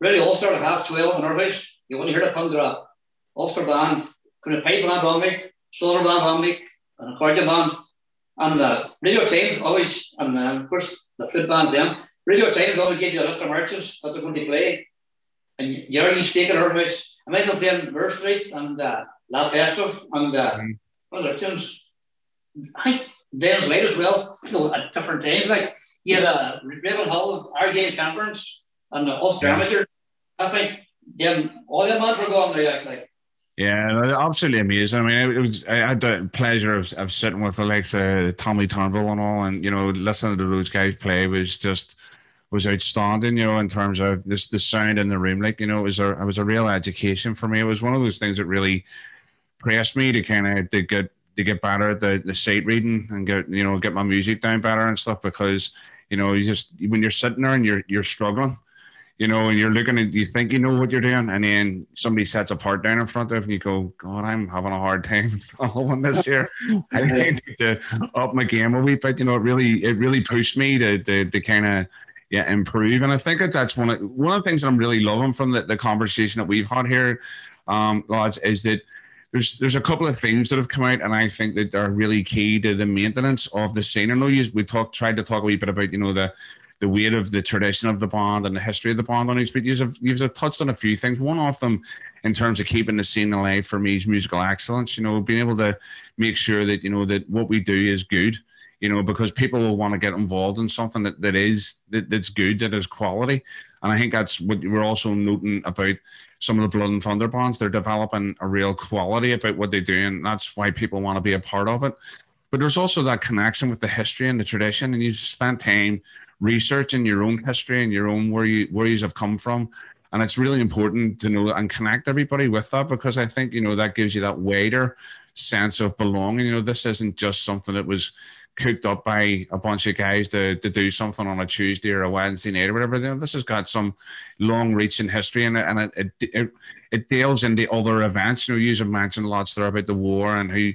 Really, All Star at half 12 in house. You only heard it to a Ulster band, kind of pipe band on me, shoulder band on me, an accordion band. And the Radio Times always, and uh, of course the flute bands then, Radio Times always gave you a list of marches that they're going to play. And you're you speak at our house. I might have playing Burr Street and uh, La Festive and uh, mm. other tunes. I think Dales Light as well, you know, at different times. Like you had a uh, Ravenhill, Argyle Temperance, and uh, Ulster yeah. I think them all them bands were gone like, like yeah, absolutely amazing. I mean, it was I had the pleasure of, of sitting with the likes of Tommy Turnbull and all, and you know, listening to those guys play was just was outstanding. You know, in terms of this the sound in the room, like you know, it was a it was a real education for me. It was one of those things that really pressed me to kind of to get to get better at the the sight reading and get you know get my music down better and stuff because you know you just when you're sitting there and you're you're struggling you know, and you're looking at, you think you know what you're doing, and then somebody sets a part down in front of, and you go, God, I'm having a hard time *laughs* following this here. *laughs* I need to up my game a wee bit. You know, it really, it really pushed me to, to, to kind of, yeah, improve. And I think that that's one of one of the things that I'm really loving from the, the conversation that we've had here, um, lads, is that there's there's a couple of things that have come out, and I think that are really key to the maintenance of the scene. I know you we talked tried to talk a wee bit about you know the the weight of the tradition of the band and the history of the band on each. But you've, you've touched on a few things. One of them, in terms of keeping the scene alive for me, is musical excellence. You know, being able to make sure that you know that what we do is good. You know, because people will want to get involved in something that, that is that, that's good, that is quality. And I think that's what we're also noting about some of the Blood and Thunder bands. They're developing a real quality about what they do, and that's why people want to be a part of it. But there's also that connection with the history and the tradition, and you spend time researching your own history and your own where you where you have come from and it's really important to know and connect everybody with that because i think you know that gives you that wider sense of belonging you know this isn't just something that was cooked up by a bunch of guys to, to do something on a tuesday or a wednesday night or whatever you know, this has got some long reaching history in it and it, it, it, it deals into other events you know you mentioned lots there about the war and who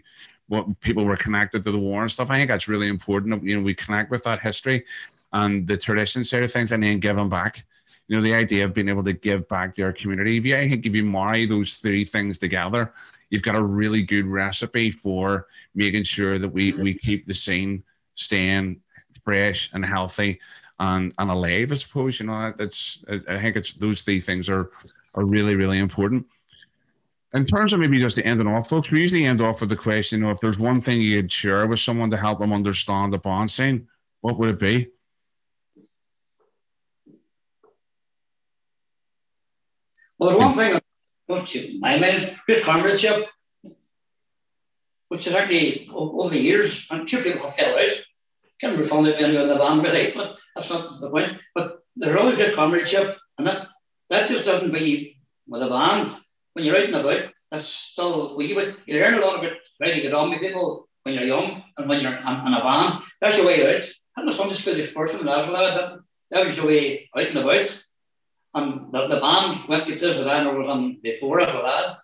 what people were connected to the war and stuff. I think that's really important. You know, we connect with that history and the tradition side of things and then give them back. You know, the idea of being able to give back to our community. If you, I think if you marry those three things together, you've got a really good recipe for making sure that we, we keep the scene staying fresh and healthy and, and alive, I suppose. You know, that's, I think it's those three things are, are really, really important. In terms of maybe just the ending off, folks, we usually end off with the question, you know, if there's one thing you'd share with someone to help them understand the bond scene, what would it be? Well, there's one thing mind, great comradeship, which is actually over the years, and two people have fell out. Eh? Can't be found anyone in the band really, but that's not the point. But there's always good comradeship, and that that just doesn't be with a band. When you're out and about, that's still you learn a lot about how to get on with people when you're young and when you're in a band. That's your way out. I'm a Sunday school person well. That, that was the way out and about. And the, the band went to places that I was on before as a lad.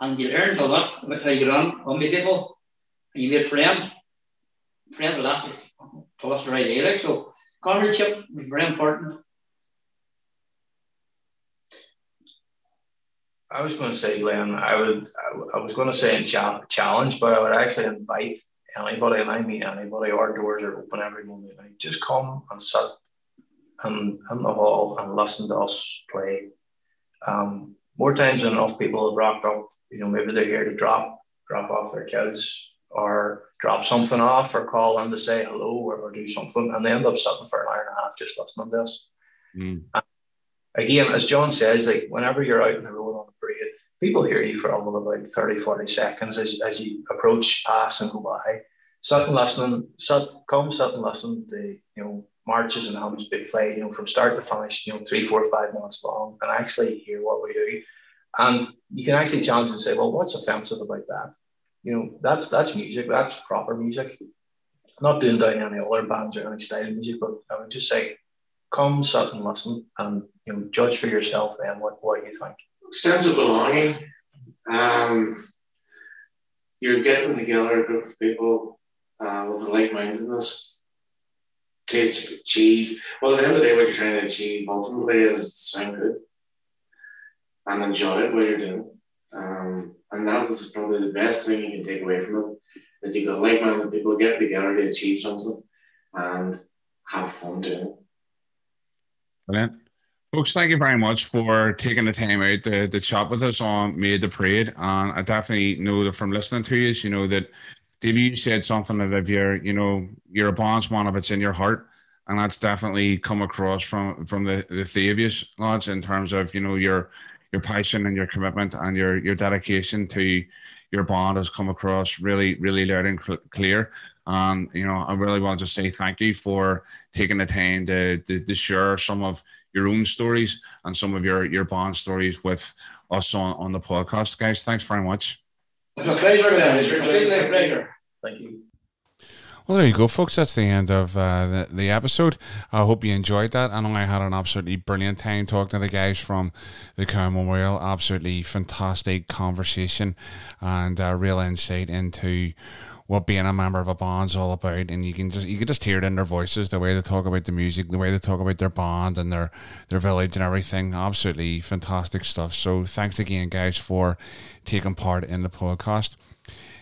And you learned a lot about how you run on with people. And you made friends. Friends that lasted to us the right. Like. So comradeship was very important. I was going to say, Glenn, I would, I was going to say challenge, but I would actually invite anybody, and I mean anybody, our doors are open every night. Just come and sit and in the hall and to us play. Um, more times than enough, people have rocked up. You know, maybe they're here to drop drop off their kids or drop something off or call in to say hello or, or do something, and they end up sitting for an hour and a half just listening to us. Mm. Again, as John says, like whenever you're out in the road on the parade, people hear you for only about 30, 40 seconds as, as you approach, pass, and go by. Sit and listen, sit, come sit and listen to you know marches and hymns be played, you know, from start to finish, you know, three, four, five minutes long, and actually hear what we do. And you can actually challenge and say, well, what's offensive about that? You know, that's that's music, that's proper music. I'm not doing down any other bands or any style of music, but I would just say, come sit and listen and you know, judge for yourself then what, what you think. Sense of belonging. Um, you're getting together a group of people uh, with a like-mindedness to achieve. Well, at the end of the day, what you're trying to achieve ultimately is sound good and enjoy what you're doing. Um, and that is probably the best thing you can take away from it. That you've got like-minded people get together to achieve something and have fun doing it. Brilliant. Folks, thank you very much for taking the time out to, to chat with us on Made the Parade. And I definitely know that from listening to you, you know that Davey, you said something that if you're, you know, you're a bondsman if it's in your heart. And that's definitely come across from from the, the three lads in terms of, you know, your your passion and your commitment and your your dedication to your bond has come across really, really loud and cl- clear. And you know, I really want to just say thank you for taking the time to, to, to share some of your own stories and some of your your bond stories with us on, on the podcast, guys. Thanks very much. It's a pleasure, man. It's a pleasure. Thank you. Well, there you go, folks. That's the end of uh, the, the episode. I hope you enjoyed that. I know I had an absolutely brilliant time talking to the guys from the Cowan Memorial. Absolutely fantastic conversation and uh, real insight into what being a member of a band's all about, and you can just you can just hear it in their voices, the way they talk about the music, the way they talk about their band and their their village and everything. Absolutely fantastic stuff. So thanks again, guys, for taking part in the podcast.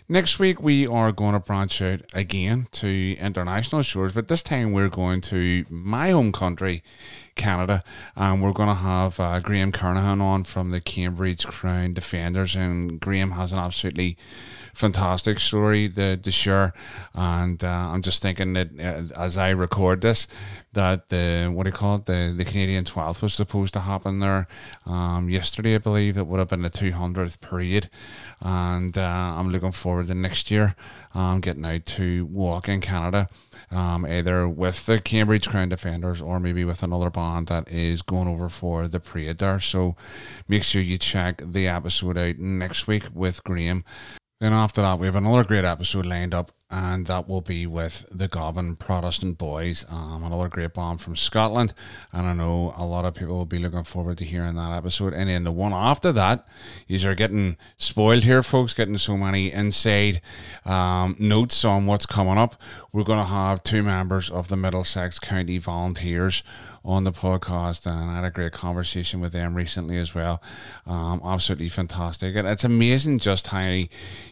Next week we are going to branch out again to international shores, but this time we're going to my home country, Canada, and we're going to have uh, Graham Kernahan on from the Cambridge Crown Defenders, and Graham has an absolutely fantastic story to, to share. And uh, I'm just thinking that uh, as I record this, that the what do you call it, the, the Canadian 12th was supposed to happen there um, yesterday, I believe. It would have been the 200th parade. And uh, I'm looking forward to next year um, getting out to walk in Canada. Um, either with the Cambridge Crown Defenders or maybe with another band that is going over for the parade there. So make sure you check the episode out next week with Graham. Then after that, we have another great episode lined up, and that will be with the Govan Protestant Boys, um, another great band from Scotland. And I know a lot of people will be looking forward to hearing that episode. And then the one after that, you are getting spoiled here, folks, getting so many inside um, notes on what's coming up. We're going to have two members of the Middlesex County Volunteers on the podcast, and I had a great conversation with them recently as well. Um, absolutely fantastic, and it's amazing just how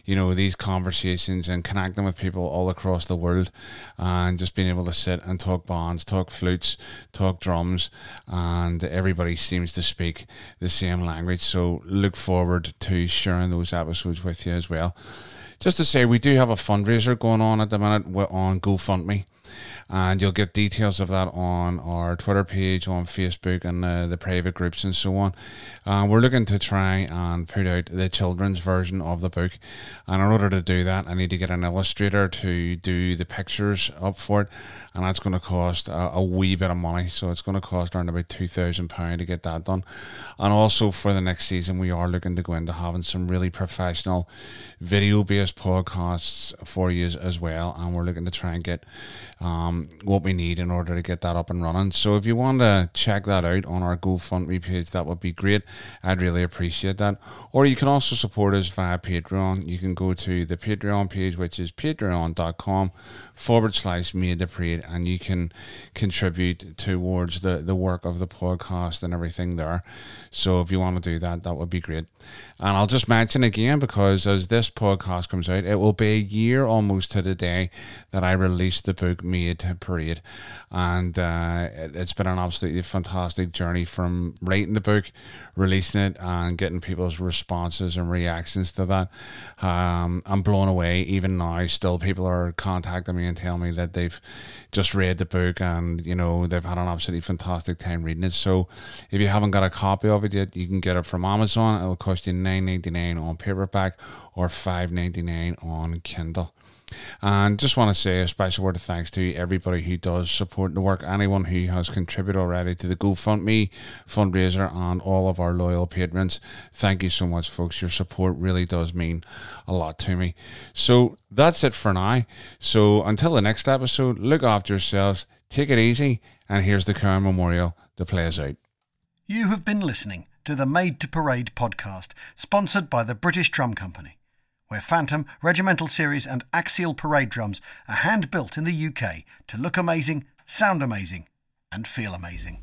you know these conversations and connecting with people all across the world, and just being able to sit and talk bonds, talk flutes, talk drums, and everybody seems to speak the same language. So look forward to sharing those episodes with you as well. Just to say, we do have a fundraiser going on at the minute on GoFundMe and you'll get details of that on our Twitter page, on Facebook, and uh, the private groups and so on. Uh, we're looking to try and put out the children's version of the book, and in order to do that, I need to get an illustrator to do the pictures up for it, and that's going to cost a, a wee bit of money. So it's going to cost around about two thousand pound to get that done, and also for the next season, we are looking to go into having some really professional video-based podcasts for you as well, and we're looking to try and get um, Um, what we need in order to get that up and running. So if you want to check that out on our GoFundMe page, that would be great. I'd really appreciate that. Or you can also support us via Patreon. You can go to the Patreon page, which is patreon.com forward slash made the parade, and you can contribute towards the, the work of the podcast and everything there. So if you want to do that, that would be great. And I'll just mention again because as this podcast comes out, it will be a year almost to the day that I released the book Made Parade, and uh, it, it's been an absolutely fantastic journey from writing the book, releasing it, and getting people's responses and reactions to that. Um, I'm blown away. Even now, still people are contacting me and telling me that they've just read the book and you know they've had an absolutely fantastic time reading it. So if you haven't got a copy of it yet, you can get it from Amazon. It'll cost you nine ninety nine on paperback or five ninety nine on Kindle. And just want to say a special word of thanks to everybody who does support the work, anyone who has contributed already to the GoFundMe fundraiser, and all of our loyal patrons. Thank you so much, folks. Your support really does mean a lot to me. So that's it for now. So until the next episode, look after yourselves, take it easy, and here's the Cowan Memorial to play us out. You have been listening to the Made to Parade podcast, sponsored by the British Drum Company, where Phantom, Regimental Series, and Axial Parade drums are hand built in the UK to look amazing, sound amazing, and feel amazing.